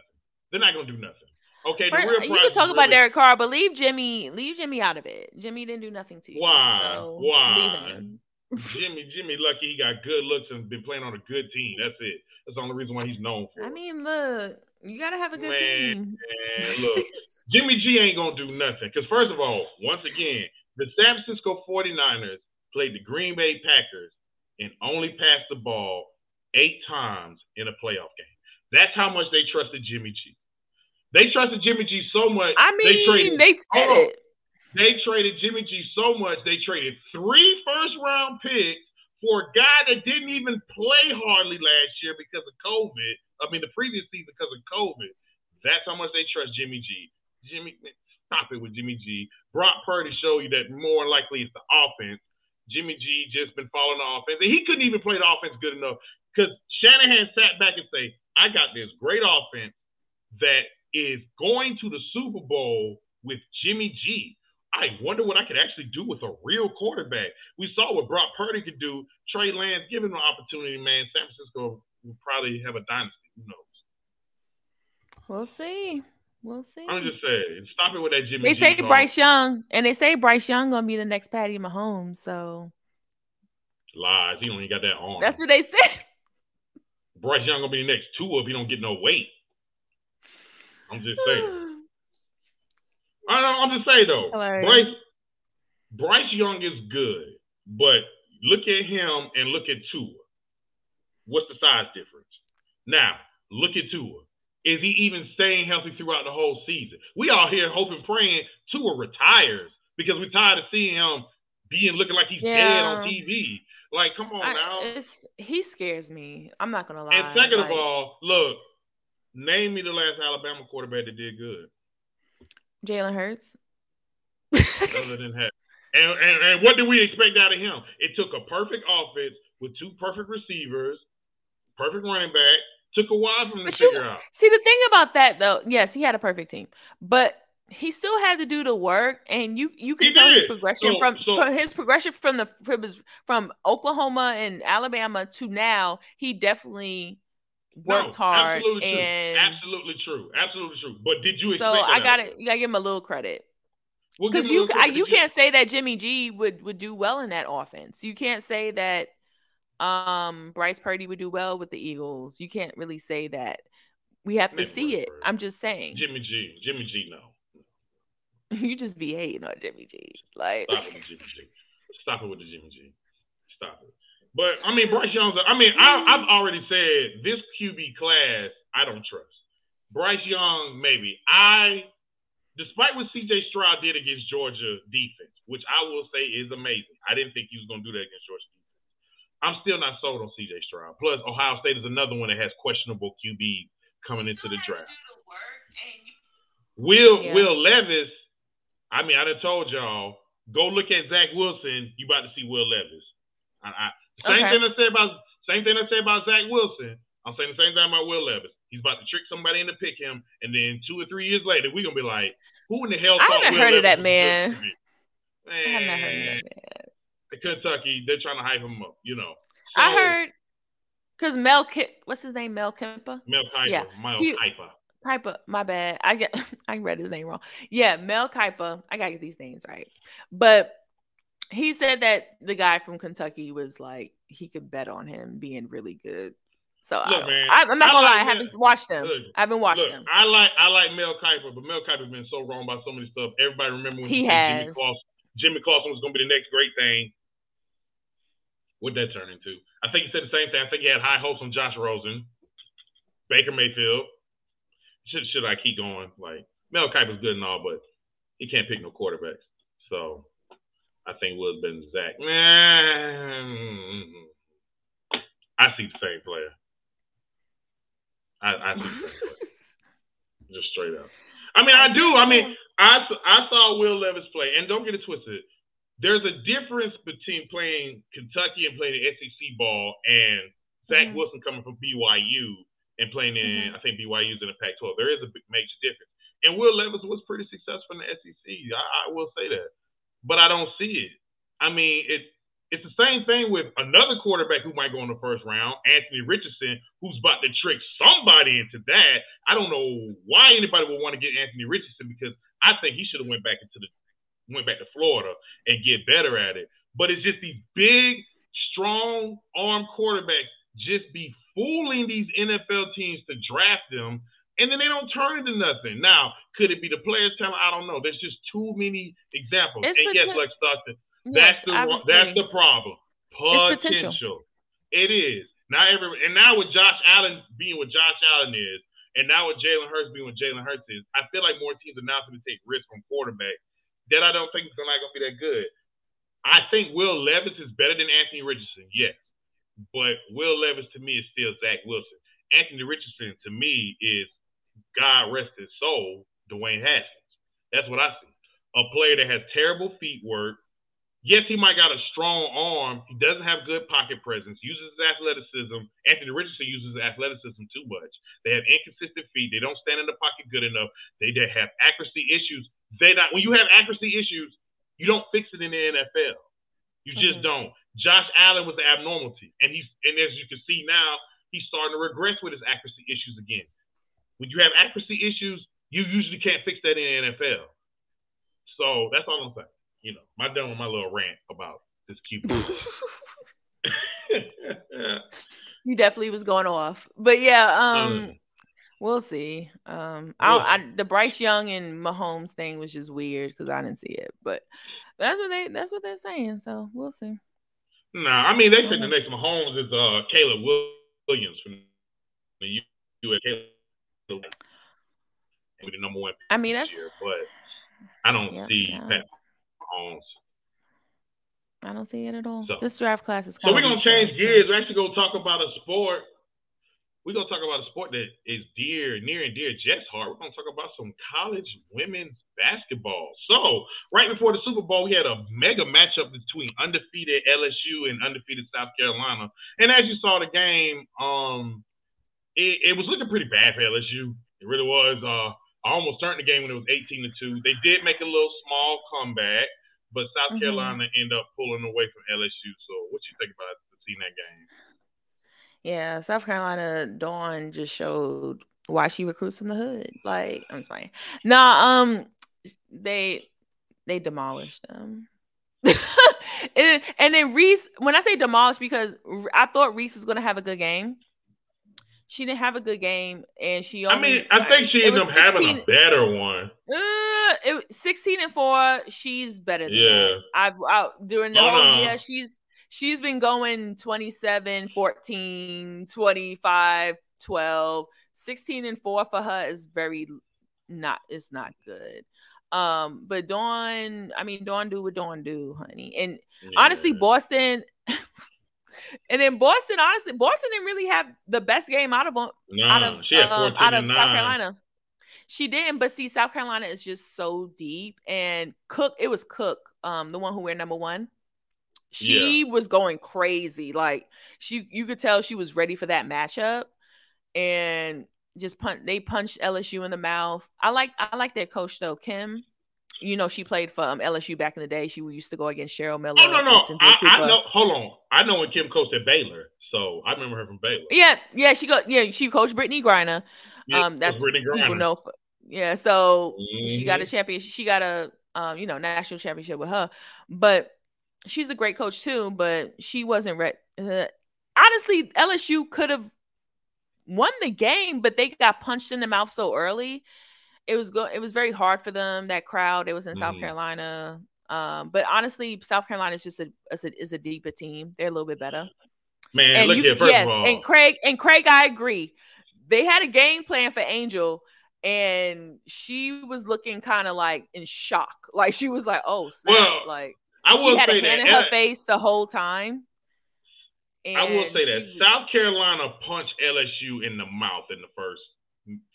They're not gonna do nothing. Okay, the real you can talk about really, Derek Carr, but leave Jimmy, leave Jimmy out of it. Jimmy didn't do nothing to you. Why? So Why? Jimmy, Jimmy, lucky he got good looks and been playing on a good team. That's it. That's the only reason why he's known for. I mean, look, you gotta have a good man, team. Man, look, Jimmy G ain't gonna do nothing. Because first of all, once again, the San Francisco 49ers played the Green Bay Packers and only passed the ball eight times in a playoff game. That's how much they trusted Jimmy G. They trusted Jimmy G so much. I mean, they traded. They said it. They traded Jimmy G so much. They traded three first round picks for a guy that didn't even play hardly last year because of COVID. I mean, the previous season because of COVID. That's how much they trust Jimmy G. Jimmy, stop it with Jimmy G. Brock Purdy showed you that more likely it's the offense. Jimmy G just been following the offense, and he couldn't even play the offense good enough because Shanahan sat back and say, "I got this great offense that is going to the Super Bowl with Jimmy G. I wonder what I could actually do with a real quarterback. We saw what Brock Purdy could do. Trey Lance, give him an opportunity, man. San Francisco will probably have a dynasty. Who knows? We'll see. We'll see. I'm just saying, stop it with that Jimmy. They G say Bryce Young, and they say Bryce Young gonna be the next Patty Mahomes. So lies. He only got that on. That's what they said. Bryce Young gonna be the next two if he don't get no weight. I'm just saying. I know. I'm just saying though. Bryce Bryce Young is good, but look at him and look at Tua. What's the size difference? Now look at Tua. Is he even staying healthy throughout the whole season? We all here hoping, praying Tua retires because we're tired of seeing him being looking like he's yeah. dead on TV. Like, come on I, now. he scares me. I'm not gonna lie. And second like, of all, look, Name me the last Alabama quarterback that did good. Jalen Hurts. Other than that. And, and, and what did we expect out of him? It took a perfect offense with two perfect receivers, perfect running back. Took a while for him but to you, figure out. See, the thing about that though, yes, he had a perfect team, but he still had to do the work, and you you can he tell did. his progression so, from, so, from his progression from the from, his, from Oklahoma and Alabama to now. He definitely worked no, hard absolutely and true. absolutely true. Absolutely true. But did you so i got it you gotta give him a little credit. Because we'll you credit. you can't say that jimmy g would would do well in that offense. You can't say that um bryce purdy would do well with the eagles. You can't really say that. We have to see it. i'm just saying. Jimmy g jimmy g no. You just be hating on jimmy g. Like stop it with jimmy g. Stop it with the jimmy g. Stop it but I mean, Bryce Young. I mean, I, have already said this QB class I don't trust. Bryce Young, maybe. I despite what CJ Stroud did against Georgia defense, which I will say is amazing. I didn't think he was going to do that against Georgia defense. I'm still not sold on CJ Stroud. Plus, Ohio State is another one that has questionable QB coming into the draft. Will yeah. Will Levis, I mean, I done told y'all, go look at Zach Wilson. You about to see Will Levis. I, I, same okay. thing I say about same thing I say about Zach Wilson. I'm saying the same thing about Will Levis. He's about to trick somebody into pick him, and then two or three years later, we're gonna be like, "Who in the hell?" I haven't Will heard Levis of that man. man. I haven't heard of that man. Kentucky, they're trying to hype him up. You know. So, I heard because Mel Kip, what's his name? Mel Kiper. Mel Kiper. Yeah. Mel he, Kiper. Kiper. My bad. I get. I read his name wrong. Yeah, Mel Kiper. I gotta get these names right. But he said that the guy from Kentucky was like he could bet on him being really good. So look, I am not gonna like lie, I haven't watched him. Look, I haven't watched look, him. I like I like Mel Kiper, but Mel Kiper's been so wrong about so many stuff. Everybody remember when he, he has. Jimmy Clausen, Jimmy Clausen was gonna be the next great thing. What'd that turn into? I think he said the same thing. I think he had high hopes on Josh Rosen, Baker Mayfield. Should should I keep going? Like Mel Kiper's good and all, but he can't pick no quarterbacks. So I think would have been Zach. I see the same player. I, I see the same player. Just straight up. I mean, I do. I mean, I I saw Will Levis play, and don't get it twisted there's a difference between playing Kentucky and playing the SEC ball and Zach mm-hmm. Wilson coming from BYU and playing in, mm-hmm. I think BYU's in the Pac-12. There is a big major difference. And Will Levis was pretty successful in the SEC. I, I will say that, but I don't see it. I mean, it's it's the same thing with another quarterback who might go in the first round, Anthony Richardson, who's about to trick somebody into that. I don't know why anybody would want to get Anthony Richardson because I think he should have went back into the went back to Florida and get better at it. But it's just these big, strong arm quarterbacks just be fooling these NFL teams to draft them, and then they don't turn into nothing. Now, could it be the players' talent? I don't know. There's just too many examples. It's and yes, Lex Stockton, that's the that's the problem. Potential. It is. Now every and now with Josh Allen being what Josh Allen is, and now with Jalen Hurts being what Jalen Hurts is, I feel like more teams are now going to take risks from quarterback that I don't think is not going to be that good. I think Will Levis is better than Anthony Richardson, yes. But Will Levis to me is still Zach Wilson. Anthony Richardson to me is God rest his soul, Dwayne Haskins. That's what I see. A player that has terrible feet work. Yes, he might got a strong arm. He doesn't have good pocket presence. Uses his athleticism. Anthony Richardson uses his athleticism too much. They have inconsistent feet. They don't stand in the pocket good enough. They, they have accuracy issues they not when you have accuracy issues, you don't fix it in the NFL. You just mm-hmm. don't. Josh Allen was the abnormality, and he's and as you can see now, he's starting to regress with his accuracy issues again. When you have accuracy issues, you usually can't fix that in the NFL. So that's all I'm saying. You know, my done with my little rant about this QB. you definitely was going off, but yeah, um, um We'll see. Um, I, I, the Bryce Young and Mahomes thing was just weird because I didn't see it, but that's what they that's what they're saying. So we'll see. Nah, I mean they think the next Mahomes is uh Caleb Williams from the U.S. Caleb the number one. I mean that's year, but I don't see yeah. Pat Mahomes. I don't see it at all. So, this draft class is. So we're gonna change gears. We're actually gonna talk about a sport we're gonna talk about a sport that is dear, near and dear Jess' heart. We're gonna talk about some college women's basketball. So, right before the Super Bowl, we had a mega matchup between undefeated LSU and undefeated South Carolina. And as you saw the game, um, it, it was looking pretty bad for LSU. It really was. Uh, I almost turned the game when it was 18 to 2. They did make a little small comeback, but South mm-hmm. Carolina ended up pulling away from LSU. So, what you think about seeing that game? Yeah, South Carolina Dawn just showed why she recruits from the hood. Like, I'm just playing. Nah, um, they they demolished them. and, and then Reese, when I say demolished, because I thought Reese was gonna have a good game. She didn't have a good game, and she. Only, I mean, I think she ended up having a better one. Uh, it, sixteen and four. She's better than yeah. I've I, during the whole year, she's she's been going 27, 14, 25, 12, 16 and 4 for her is very not it's not good. Um, but Dawn, I mean, Dawn do what Dawn do, honey. And yeah. honestly, Boston. And then Boston, honestly, Boston didn't really have the best game out of them no, out of um, out of South Carolina. She didn't, but see, South Carolina is just so deep. And Cooke, it was Cooke, um, the one who wear number one. She yeah. was going crazy. Like she, you could tell she was ready for that matchup, and just punch. They punched LSU in the mouth. I like, I like their coach though, Kim. You know, she played for um, LSU back in the day. She used to go against Cheryl Miller. Oh no, no, I, I, know. Hold on, I know when Kim coached at Baylor, so I remember her from Baylor. Yeah, yeah, she got yeah, she coached Brittney Griner. Yeah, um, that's Brittney Griner. people know. For, yeah, so mm-hmm. she got a mm-hmm. championship. She got a um, you know, national championship with her. But she's a great coach too. But she wasn't ready. Uh, honestly, LSU could have won the game, but they got punched in the mouth so early. It was go. It was very hard for them. That crowd. It was in mm-hmm. South Carolina. Um, but honestly, South Carolina is just a, is a is a deeper team. They're a little bit better. Man, and look you, here, first yes, of all. and Craig and Craig, I agree. They had a game plan for Angel, and she was looking kind of like in shock. Like she was like, "Oh, snap. well, like I will she had a hand that. in her face the whole time." And I will say that South Carolina punched LSU in the mouth in the first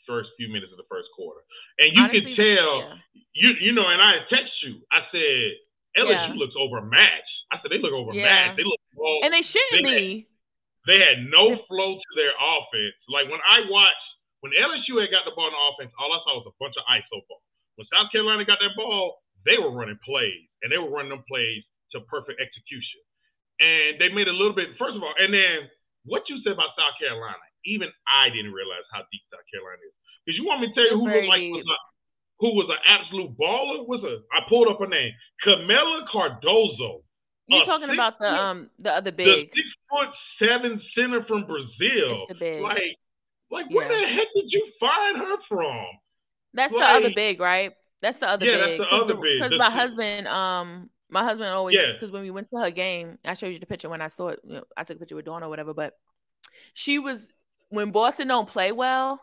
first few minutes of the first quarter, and you Honestly, could tell yeah. you you know. And I text you. I said LSU yeah. looks overmatched. I said they look overmatched. Yeah. They look well, and they shouldn't they be. Had, they had no flow to their offense. Like when I watched when LSU had got the ball in offense, all I saw was a bunch of ISO ball. When South Carolina got that ball, they were running plays, and they were running them plays to perfect execution. And they made a little bit, first of all, and then what you said about South Carolina, even I didn't realize how deep South Carolina is. Because you want me to tell you who was like was a, who was an absolute baller? Was a I pulled up a name, Kamilla Cardoso. You're talking about the um the other big the six foot seven center from Brazil? The. Like like, yeah. where the heck did you find her from? That's like, the other big, right? That's the other yeah, big. that's the other big. Because my husband, um, my husband always because yeah. when we went to her game, I showed you the picture when I saw it. You know, I took a picture with Dawn or whatever, but she was when Boston don't play well,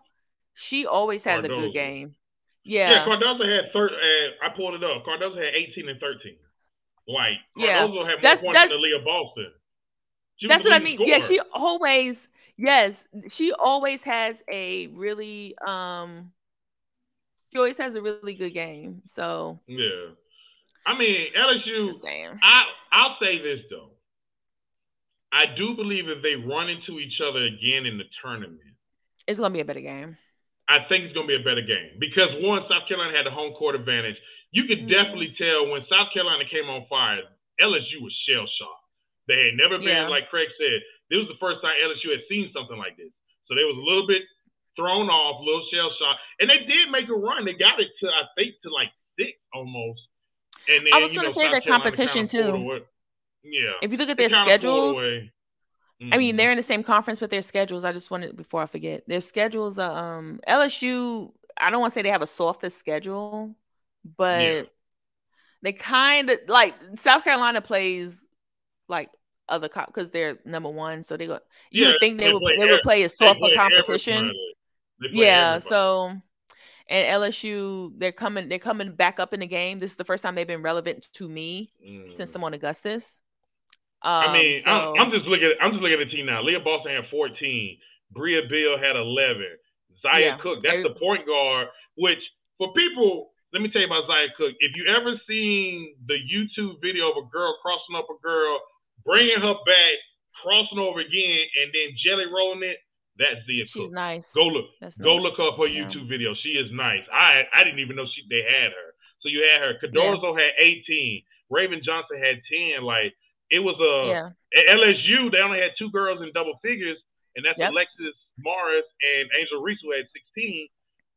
she always has Cardoso. a good game. Yeah, yeah. Cardoso had third. Uh, I pulled it up. Cardoso had eighteen and thirteen. Like Cardoso yeah. had more that's, points that's, than Aliyah Boston. She that's what I mean. Scorer. Yeah, she always Yes, she always has a really um she always has a really good game. So Yeah. I mean, LSU I I'll say this though. I do believe if they run into each other again in the tournament, it's gonna be a better game. I think it's gonna be a better game because one, South Carolina had the home court advantage. You could mm-hmm. definitely tell when South Carolina came on fire, LSU was shell shocked. They had never been, yeah. like Craig said, this was the first time LSU had seen something like this. So they was a little bit thrown off, a little shell shock, and they did make a run. They got it to I think to like six almost. And then, I was going to say their competition too. Yeah. If you look at their schedules, mm-hmm. I mean mm-hmm. they're in the same conference, but their schedules. I just wanted before I forget their schedules. Um, LSU. I don't want to say they have a softer schedule, but yeah. they kind of like South Carolina plays like other cop because they're number one. So they go. You yeah, would think they, they would they would play a softer competition. Yeah. Everybody. So and LSU, they're coming they're coming back up in the game. This is the first time they've been relevant to me mm. since I'm on Augustus. Um, I mean, so, I'm, I'm, just looking. At, I'm just looking at the team now. Aliyah Boston had 14. Brea Beal had 11. Zia yeah, Cooke, that's the point guard. Which for people, let me tell you about Zia Cooke. If you ever seen the YouTube video of a girl crossing up a girl bringing her back, crossing over again, and then jelly rolling it. That's Zia She's Cooke. nice. Go look. That's go nice. look up her YouTube yeah. video. She is nice. I I didn't even know she they had her. So you had her. Cardoso yeah. had 18. Raven Johnson had 10. Like it was a yeah. at LSU. They only had two girls in double figures, and that's yep. Alexis Morris and Angel Reese who had 16.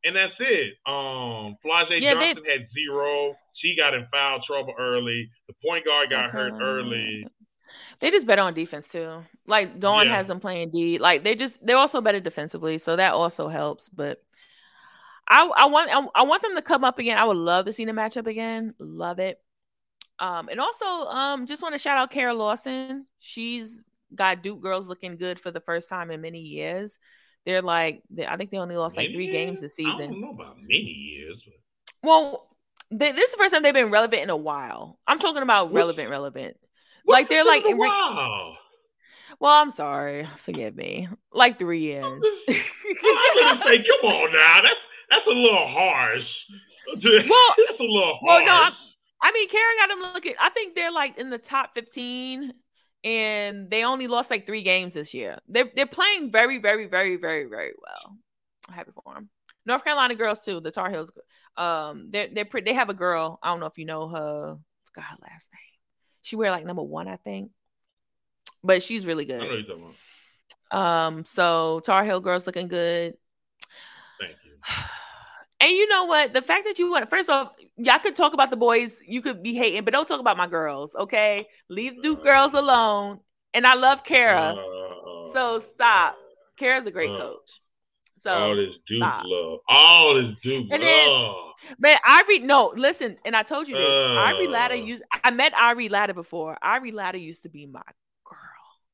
And that's it. Um, Flau'jae yeah, Johnson they... had zero. She got in foul trouble early. The point guard got hurt early. They just better on defense too. Like Dawn yeah. has them playing D. Like they just they're also better defensively, so that also helps. But I I want I, I want them to come up again. I would love to see the matchup again. Love it. Um, and also um just want to shout out Kara Lawson. She's got Duke girls looking good for the first time in many years. They're like, they, I think they only lost like three Many games years? this I season. don't know about many years. But Well, they, this is the first time they've been relevant in a while. I'm talking about What- relevant, relevant. What's Like they're like, re- well, I'm sorry, forgive me. Like three years. I was say, come on now, that's that's a little harsh. Well- that's a little well, no, harsh. I mean, Karen got them looking. I think they're like in the top 15, and they only lost like three games this year. They're they're playing very, very, very, very, very well. I'm happy for them. North Carolina girls too. The Tar Heels. Um, they're they're pretty. They have a girl. I don't know if you know her. Forgot her last name. She wear like number one, I think. But she's really good. you're talking about. Um, so Tar Heel girls looking good. Thank you. And you know what? The fact that you want first off, y'all could talk about the boys, you could be hating, but don't talk about my girls, okay? Leave Duke girls alone. And I love Kara. Uh, so stop. Kara's a great uh, coach. all this Duke stop. love, all this Duke And then- love. but Ivory, no, listen, and I told you this. Ivory Latta Uh. used I met Ivory Latta before. Ivory Latta used to be my girl.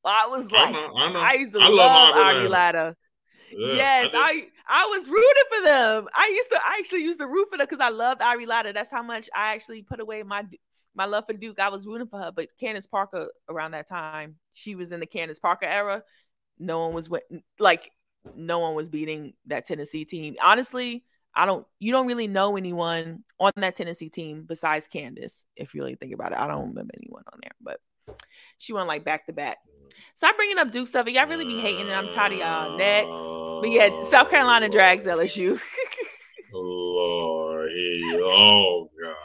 I was I like, know, I know. I used to I love, Ivory Ivory Latta. Latta. Yes, I. I was rooting for them. I used to I actually used to root for them because I loved Ivory Latta. That's how much I actually put away my my love for Duke. I was rooting for her, but Candace Parker around that time, she was in the Candace Parker era. No one was like no one was beating that Tennessee team. Honestly, I don't you don't really know anyone on that Tennessee team besides Candace. If you really think about it, I don't remember anyone on there, but she won like back to back. Stop bringing up Duke stuff. Y'all really be hating, and I'm tired of y'all. Next, but yeah, South Carolina drags LSU. Lord, oh god!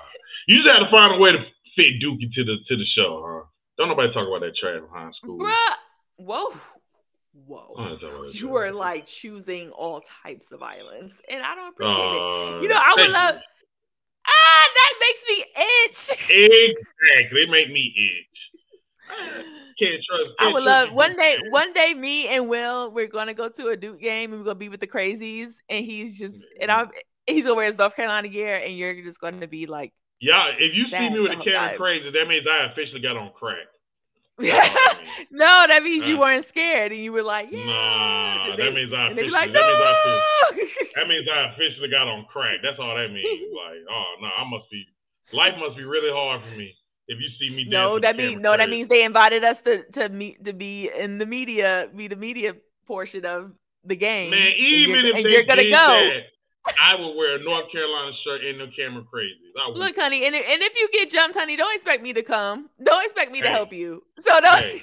You just had to find a way to fit Duke into the to the show, huh? Don't nobody talk about that trash behind school. Bruh. Whoa. Whoa. don't talk about that You are like choosing all types of violence, and I don't appreciate it. Uh, You know, I would love- you. Ah, that makes me itch. Exactly, they make me itch. Can't trust. I can't would trust love one day, one day me and Will, we're gonna go to a Duke game and we're gonna be with the crazies, and he's just and mm. I'm he's gonna wear his North Carolina gear, and you're just gonna be like, Yeah, if you see me with a camera crazy, that means I officially got on crack. no, that means. you weren't scared, and you were like, yeah. Nah, and that means I and they officially. be like, that means I That means I officially got on crack. That's all that means. Like, oh no, I must be. Life must be really hard for me if you see me. No, that means no, that means they invited us to to meet to be in the media, be the media portion of the game. Man, and even you're, if and you're gonna go. that, I would wear a North Carolina shirt and no camera crazy. Look, honey, and if, and if you get jumped, honey, don't expect me to come. Don't expect me to help you. So don't. Hey.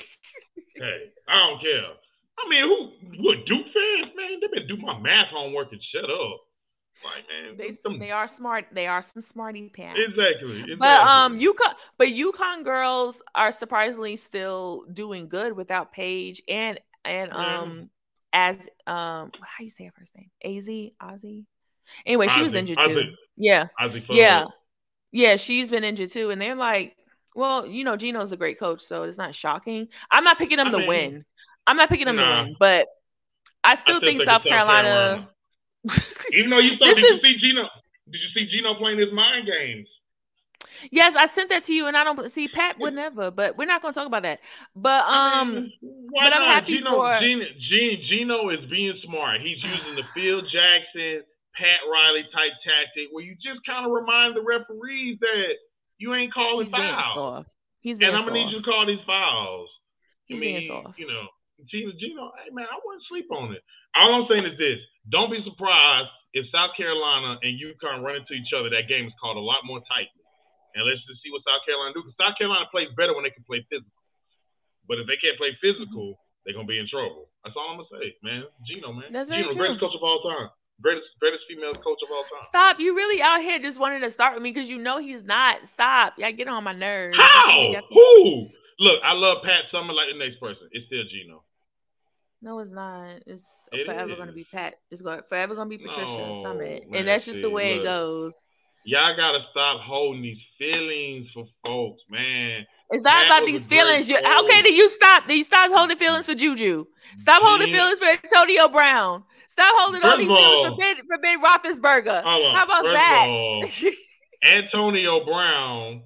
hey, I don't care. I mean, who? What Duke fans? Man, they better do my math homework and shut up. Like, man, they them- they are smart. They are some smarty pants. exactly, exactly. But um, UConn, but UConn girls are surprisingly still doing good without Paige and and Yeah. um as um how you say her first name? Az Ozzy. Anyway, she was injured too. Yeah, Azzi Fudd. yeah, yeah. She's been injured too, and they're like, well, you know, Geno's a great coach, so it's not shocking. I'm not picking them I to mean, win. I'm not picking them nah. to win, but I still still think think South Carolina. Even though you thought, did is- you see Geno? Did you see Geno playing his mind games? yes, I sent that to you, and I don't see Pat would never, but we're not going to talk about that. But um. why but I'm not? happy Geno, for- Geno, Geno, Geno is being smart. He's using the Phil Jackson, Pat Riley type tactic where you just kind of remind the referees that you ain't calling He's being fouls. soft. He's being And I'm gonna need you to call these fouls. He's I mean, being soft. you know, Geno, Geno, hey man, I wouldn't sleep on it. All I'm saying is this: don't be surprised if South Carolina and UConn run into each other. That game is called a lot more tightly. And let's just see what South Carolina do. Because South Carolina plays better when they can play physical. But if they can't play physical, they're gonna be in trouble. That's all I'm gonna say, man. Geno, man. That's very Geno, true. greatest coach of all time. Greatest, greatest female coach of all time. Stop! You really out here just wanting to start with me because you know he's not. Stop! Y'all get on my nerves. How? Who? Look, I love Pat Summitt like the next person. It's still Geno. No, it's not. It's It forever gonna be Pat. It's going forever gonna be Patricia No, Summitt, man, and that's just the see, way it goes. Y'all gotta stop holding these feelings for folks, man. It's not about these feelings. You, okay, then you stop. Then you stop holding feelings for Juju. Stop holding feelings for Antonio Brown. Stop holding all these feelings for Ben for Ben Roethlisberger. On. How about that? all, Antonio Brown.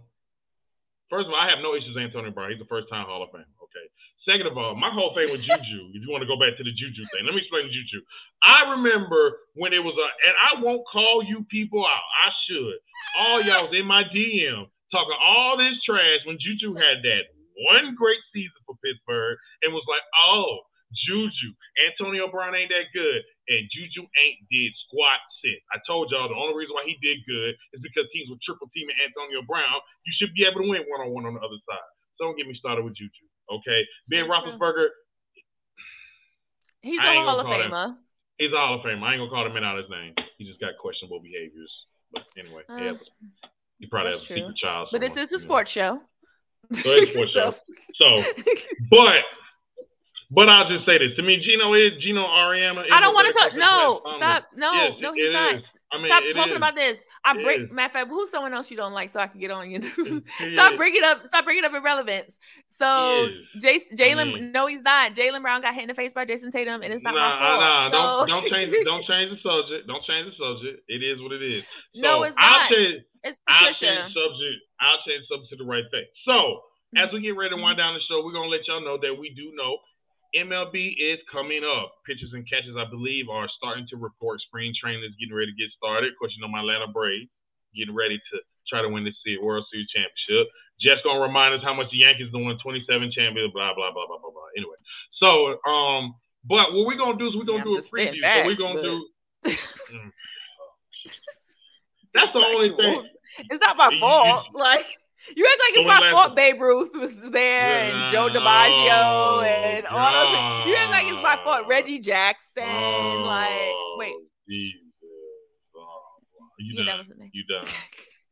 First of all, I have no issues with Antonio Brown. He's a first time Hall of Famer. Okay. Second of all, my whole thing with Juju, if you want to go back to the Juju thing, let me explain Juju. I remember when it was a, and I won't call you people out. I should. All y'all was in my DM talking all this trash when Juju had that one great season for Pittsburgh and was like, oh, Juju, Antonio Brown ain't that good, and Juju ain't did squat since. I told y'all the only reason why he did good is because teams were triple teaming Antonio Brown. You should be able to win one on one on the other side. So don't get me started with Juju. Okay, Ben Roethlisberger. He's a Hall of Famer. Him, he's a Hall of Famer. I ain't gonna call the man out his name. He just got questionable behaviors. But anyway, uh, yeah, he probably has a secret child. But this is a sports know. show. So it's sports so. show. So, but but I'll just say this: to me, Geno is Geno Auriemma. I don't want to talk. No, stop. No, yes, no, he's not. Is. I mean, stop talking is. about this. I break. Matter of fact, who's someone else you don't like, so I can get on you. stop bringing up. Stop bringing up irrelevance. So, Jason, Jalen. I mean, no, he's not. Jaylen Brown got hit in the face by Jayson Tatum, and it's not nah, my fault. Nah, so. don't don't change. Don't change the subject. Don't change the subject. It is what it is. So no, it's not. I'll change, it's Patricia. I'll change subject. I'll change subject to the right thing. So, as we get ready to wind down the show, we're gonna let y'all know that we do know MLB is coming up. Pitches and catches, I believe, are starting to report. Spring training is getting ready to get started. Of course, you know my Atlanta Braves getting ready to try to win the World Series championship. Just gonna remind us how much the Yankees won 27 champions. Blah blah blah blah blah blah. Anyway, so um, but what we're gonna do is we're gonna yeah, do a preview. Facts, so we're gonna but... do. Mm. That's the only thing. It's not my fault. You, like you act like it's my fault Babe Ruth was there yeah. and Joe DiMaggio oh, and all God. those. You act like it's my fault. Reggie Jackson. Oh, like, wait. Oh, you, you done. You done.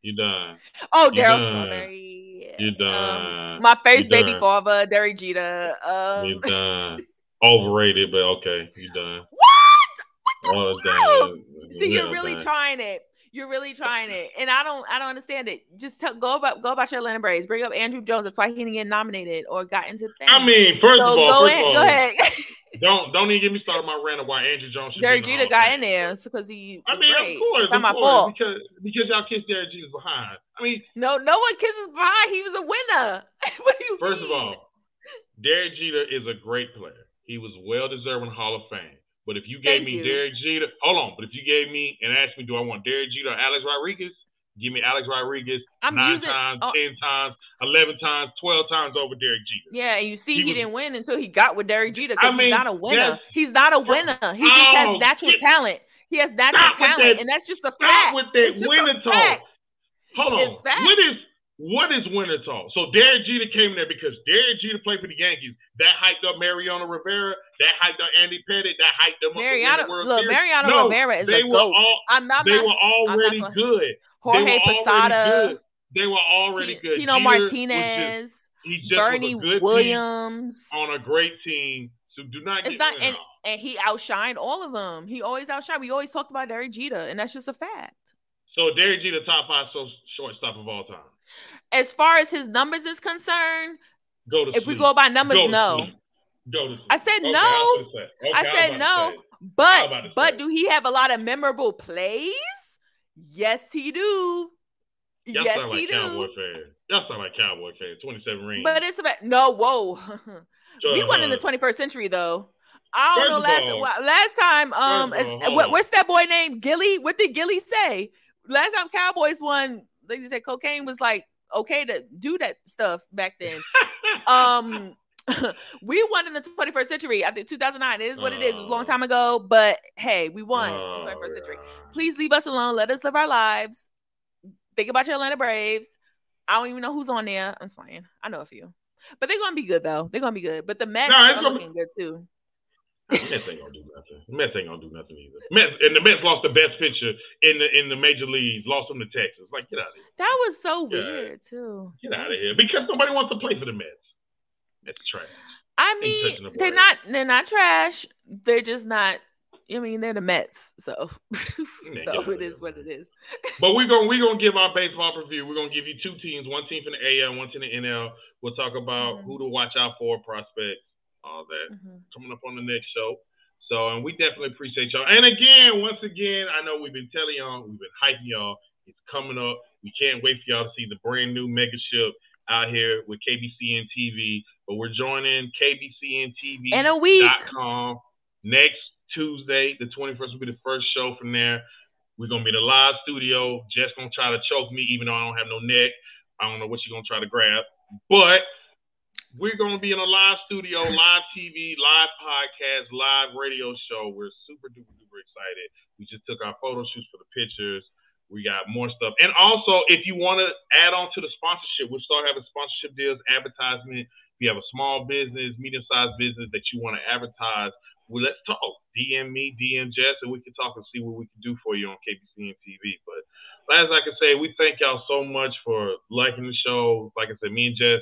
You done. oh, Darryl Strawberry. You um, done. Um, my first baby father, Derek Jeter. Um, you done. Overrated, but okay. You done. What? what oh, See, you're really done. trying it. You're really trying it, and I don't. I don't understand it. Just tell, go about go about your Atlanta Braves. Bring up Andruw Jones. That's why he didn't get nominated or got into the thing. I mean, first so of all, go, first ahead, all, go ahead. don't don't even get me started on my rant of why Andruw Jones. Derek Jeter got in there because he. I mean, great. of course, it's not my fault because because y'all kissed Derek Jeter behind. I mean, no, no one kisses behind. He was a winner. first mean? of all, Derek Jeter is a great player. He was well deserving Hall of Fame. But if you gave Thank me you. Derek Jeter, hold on. But if you gave me and asked me, do I want Derek Jeter or Alex Rodriguez? Give me Alex Rodriguez I'm nine using, times, oh, ten times, eleven times, twelve times over Derek Jeter. Yeah, and you see, he, he was, didn't win until he got with Derek Jeter because he's not a winner. He's not a winner. He just oh, has natural talent. He has natural talent, that, and that's just a fact. with that winner talk. Hold on. What is what is winter talk? So Derek Jeter came there because Derek Jeter played for the Yankees. That hyped up Mariano Rivera. That hyped up Andy Pettitte. That hyped them Mariano, up. Mariano, look, Series. Mariano no, Rivera is a goat. All, I'm not. They were already gonna, good. Jorge they Posada. They were already T- good. Tino Jeter Martinez. Just, Bernie Williams on a great team. So do not. Get It's not, and, and he outshined all of them. He always outshined. We always talked about Derek Jeter, and that's just a fact. So Derek Jeter, top five so shortstop of all time. As far as his numbers is concerned, go to if sleep. we go by numbers, go no. Go to I said okay, no. I, okay, I said no. But but do he have a lot of memorable plays? Yes, he do. Y'all yes, sound like he Cowboy do. fan. Y'all sound like Cowboy fan. Twenty-seven rings. But it's about no. Whoa. we won in the twenty-first century though. I don't First know. Last all, last time, um, all, what, what's that boy named Gilly? What did Gilly say? Last time Cowboys won, you said, cocaine was like okay to do that stuff back then. um, we won in the 21st century. I think 2009 is what it is. It was a long time ago, but hey, we won oh, in the 21st century. Please leave us alone. Let us live our lives. Think about your Atlanta Braves. I don't even know who's on there. I'm fine. I know a few, but they're gonna be good though. They're gonna be good. But the Mets no, are looking good too. Mets ain't gonna do nothing. Mets ain't gonna do nothing either. Mets and the Mets lost the best pitcher in the in the major leagues. Lost them to Texas. Like get out of here. That was so get weird too. Get out of here because nobody wants to play for the Mets. That's trash. I mean, the they're not. They're not trash. They're just not. I mean, they're the Mets, so so it is what it is. but we're gonna we're gonna give our baseball preview. We're gonna give you two teams, one team from the AL, one team in the NL. We'll talk about mm-hmm. who to watch out for, prospects all that mm-hmm. coming up on the next show. So, and we definitely appreciate y'all. And again, once again, I know we've been telling y'all, we've been hyping y'all. It's coming up. We can't wait for y'all to see the brand new mega ship out here with KBCN TV. But we're joining KBCN TV in a week. next Tuesday. The 21st will be the first show from there. We're gonna be in a live studio. Jess gonna try to choke me, even though I don't have no neck. I don't know what she's gonna try to grab, but we're gonna be in a live studio, live TV, live podcast, live radio show. We're super duper duper excited. We just took our photo shoots for the pictures. We got more stuff. And also, if you want to add on to the sponsorship, we'll start having sponsorship deals, advertisement. If you have a small business, medium sized business that you want to advertise, well, let's talk. DM me, DM Jess, and we can talk and see what we can do for you on KBCN TV. But as I can say, we thank y'all so much for liking the show. Like I said, me and Jess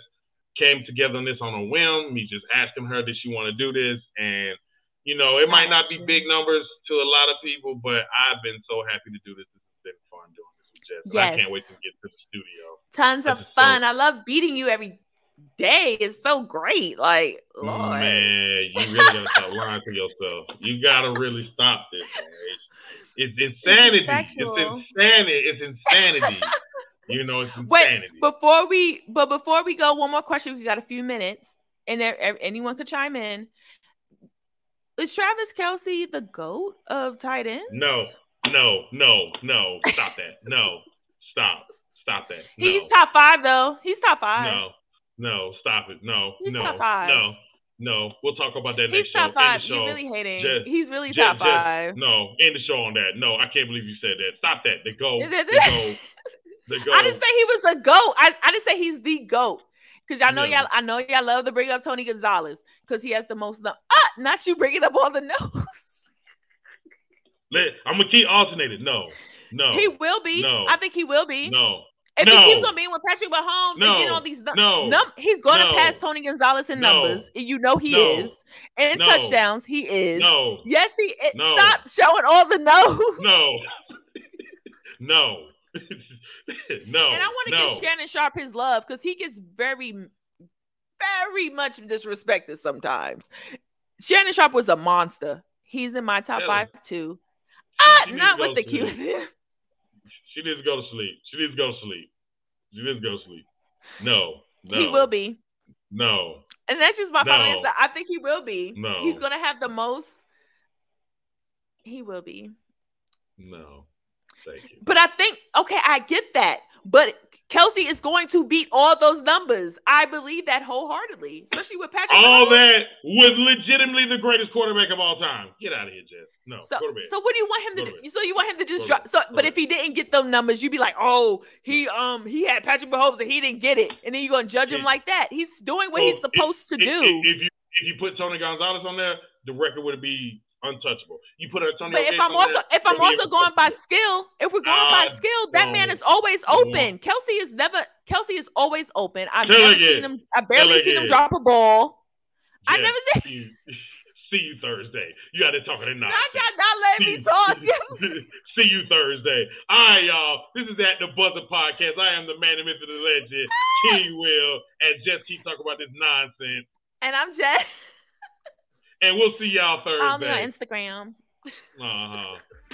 came together on this on a whim. Me just asking her, did she want to do this? And you know, it might not be big numbers to a lot of people, but I've been so happy to do this. This has been fun doing this with Jess. Yes. I can't wait to get to the studio. Tons of fun. So- I love beating you every day. It's so great. Like, Lord. Man, you really gotta stop lying to yourself. You gotta really stop this, man. It's, it's insanity. It's, it's insanity. It's insanity. you know, it's insanity. Wait, before we but before we go, one more question. We got a few minutes, and there, anyone could chime in. Is Travis Kelce the goat of tight ends? No, no, no, no. Stop that. No, stop. Stop that. No. He's top five though. He's top five. No, no, stop it. No, He's no, top five. no, no. We'll talk about that He's next top show. five. You're really hating. Just, He's really just, top five. No, end the show on that. No, I can't believe you said that. Stop that. The goat. The goat. The. I didn't say he was a goat. I, I didn't say he's the goat. Because y'all know yeah. y'all, I know y'all love to bring up Tony Gonzalez because he has the most. No- ah, not you bringing up all the nose. Let, I'm gonna keep alternating. No, no, he will be. No, I think he will be. No, if no. he keeps on being with Patrick Mahomes no. and getting all these no. num- he's going to no. pass Tony Gonzalez in numbers. You know he is. And touchdowns, he is. No. Yes, he is. Stop showing all the no. No. no. no. And I want to no. give Shannon Sharpe his love because he gets very, very much disrespected sometimes. Shannon Sharpe was a monster. He's in my top five too. Ah, not with the cute. she needs to go to sleep. She needs to go to sleep. She needs to go to sleep. No, no. He will be. No. And that's just my no. final answer. I think he will be. No. He's gonna have the most. He will be. No. Thank you. But I think okay, I get that. But Kelce is going to beat all those numbers. I believe that wholeheartedly, especially with Patrick. All Mahomes. that was legitimately the greatest quarterback of all time. Get out of here, Jeff. No. So, so what do you want him to? do? So you want him to just drop? So, but if he didn't get those numbers, you'd be like, oh, he um he had Patrick Mahomes and he didn't get it, and then you're gonna judge him like that. He's doing what he's supposed if, to do. If, if you if you put Tony Gonzalez on there, the record would be untouchable. You put Antonio. But if I'm also there, if I'm also going by skill, if we're going by ah, skill, that man is always open. Kelce is never Kelce is always open. I've never seen him. I barely seen him drop a ball. I never seen. See you Thursday. You got to talk it not. Not y'all not letting me talk. see you Thursday. All right, y'all. This is at the Buzzer Podcast. I am the man, myth, the legend, T Will, and just keep talking about this nonsense. And I'm Jess. And we'll see y'all Thursday. On Instagram. Uh huh.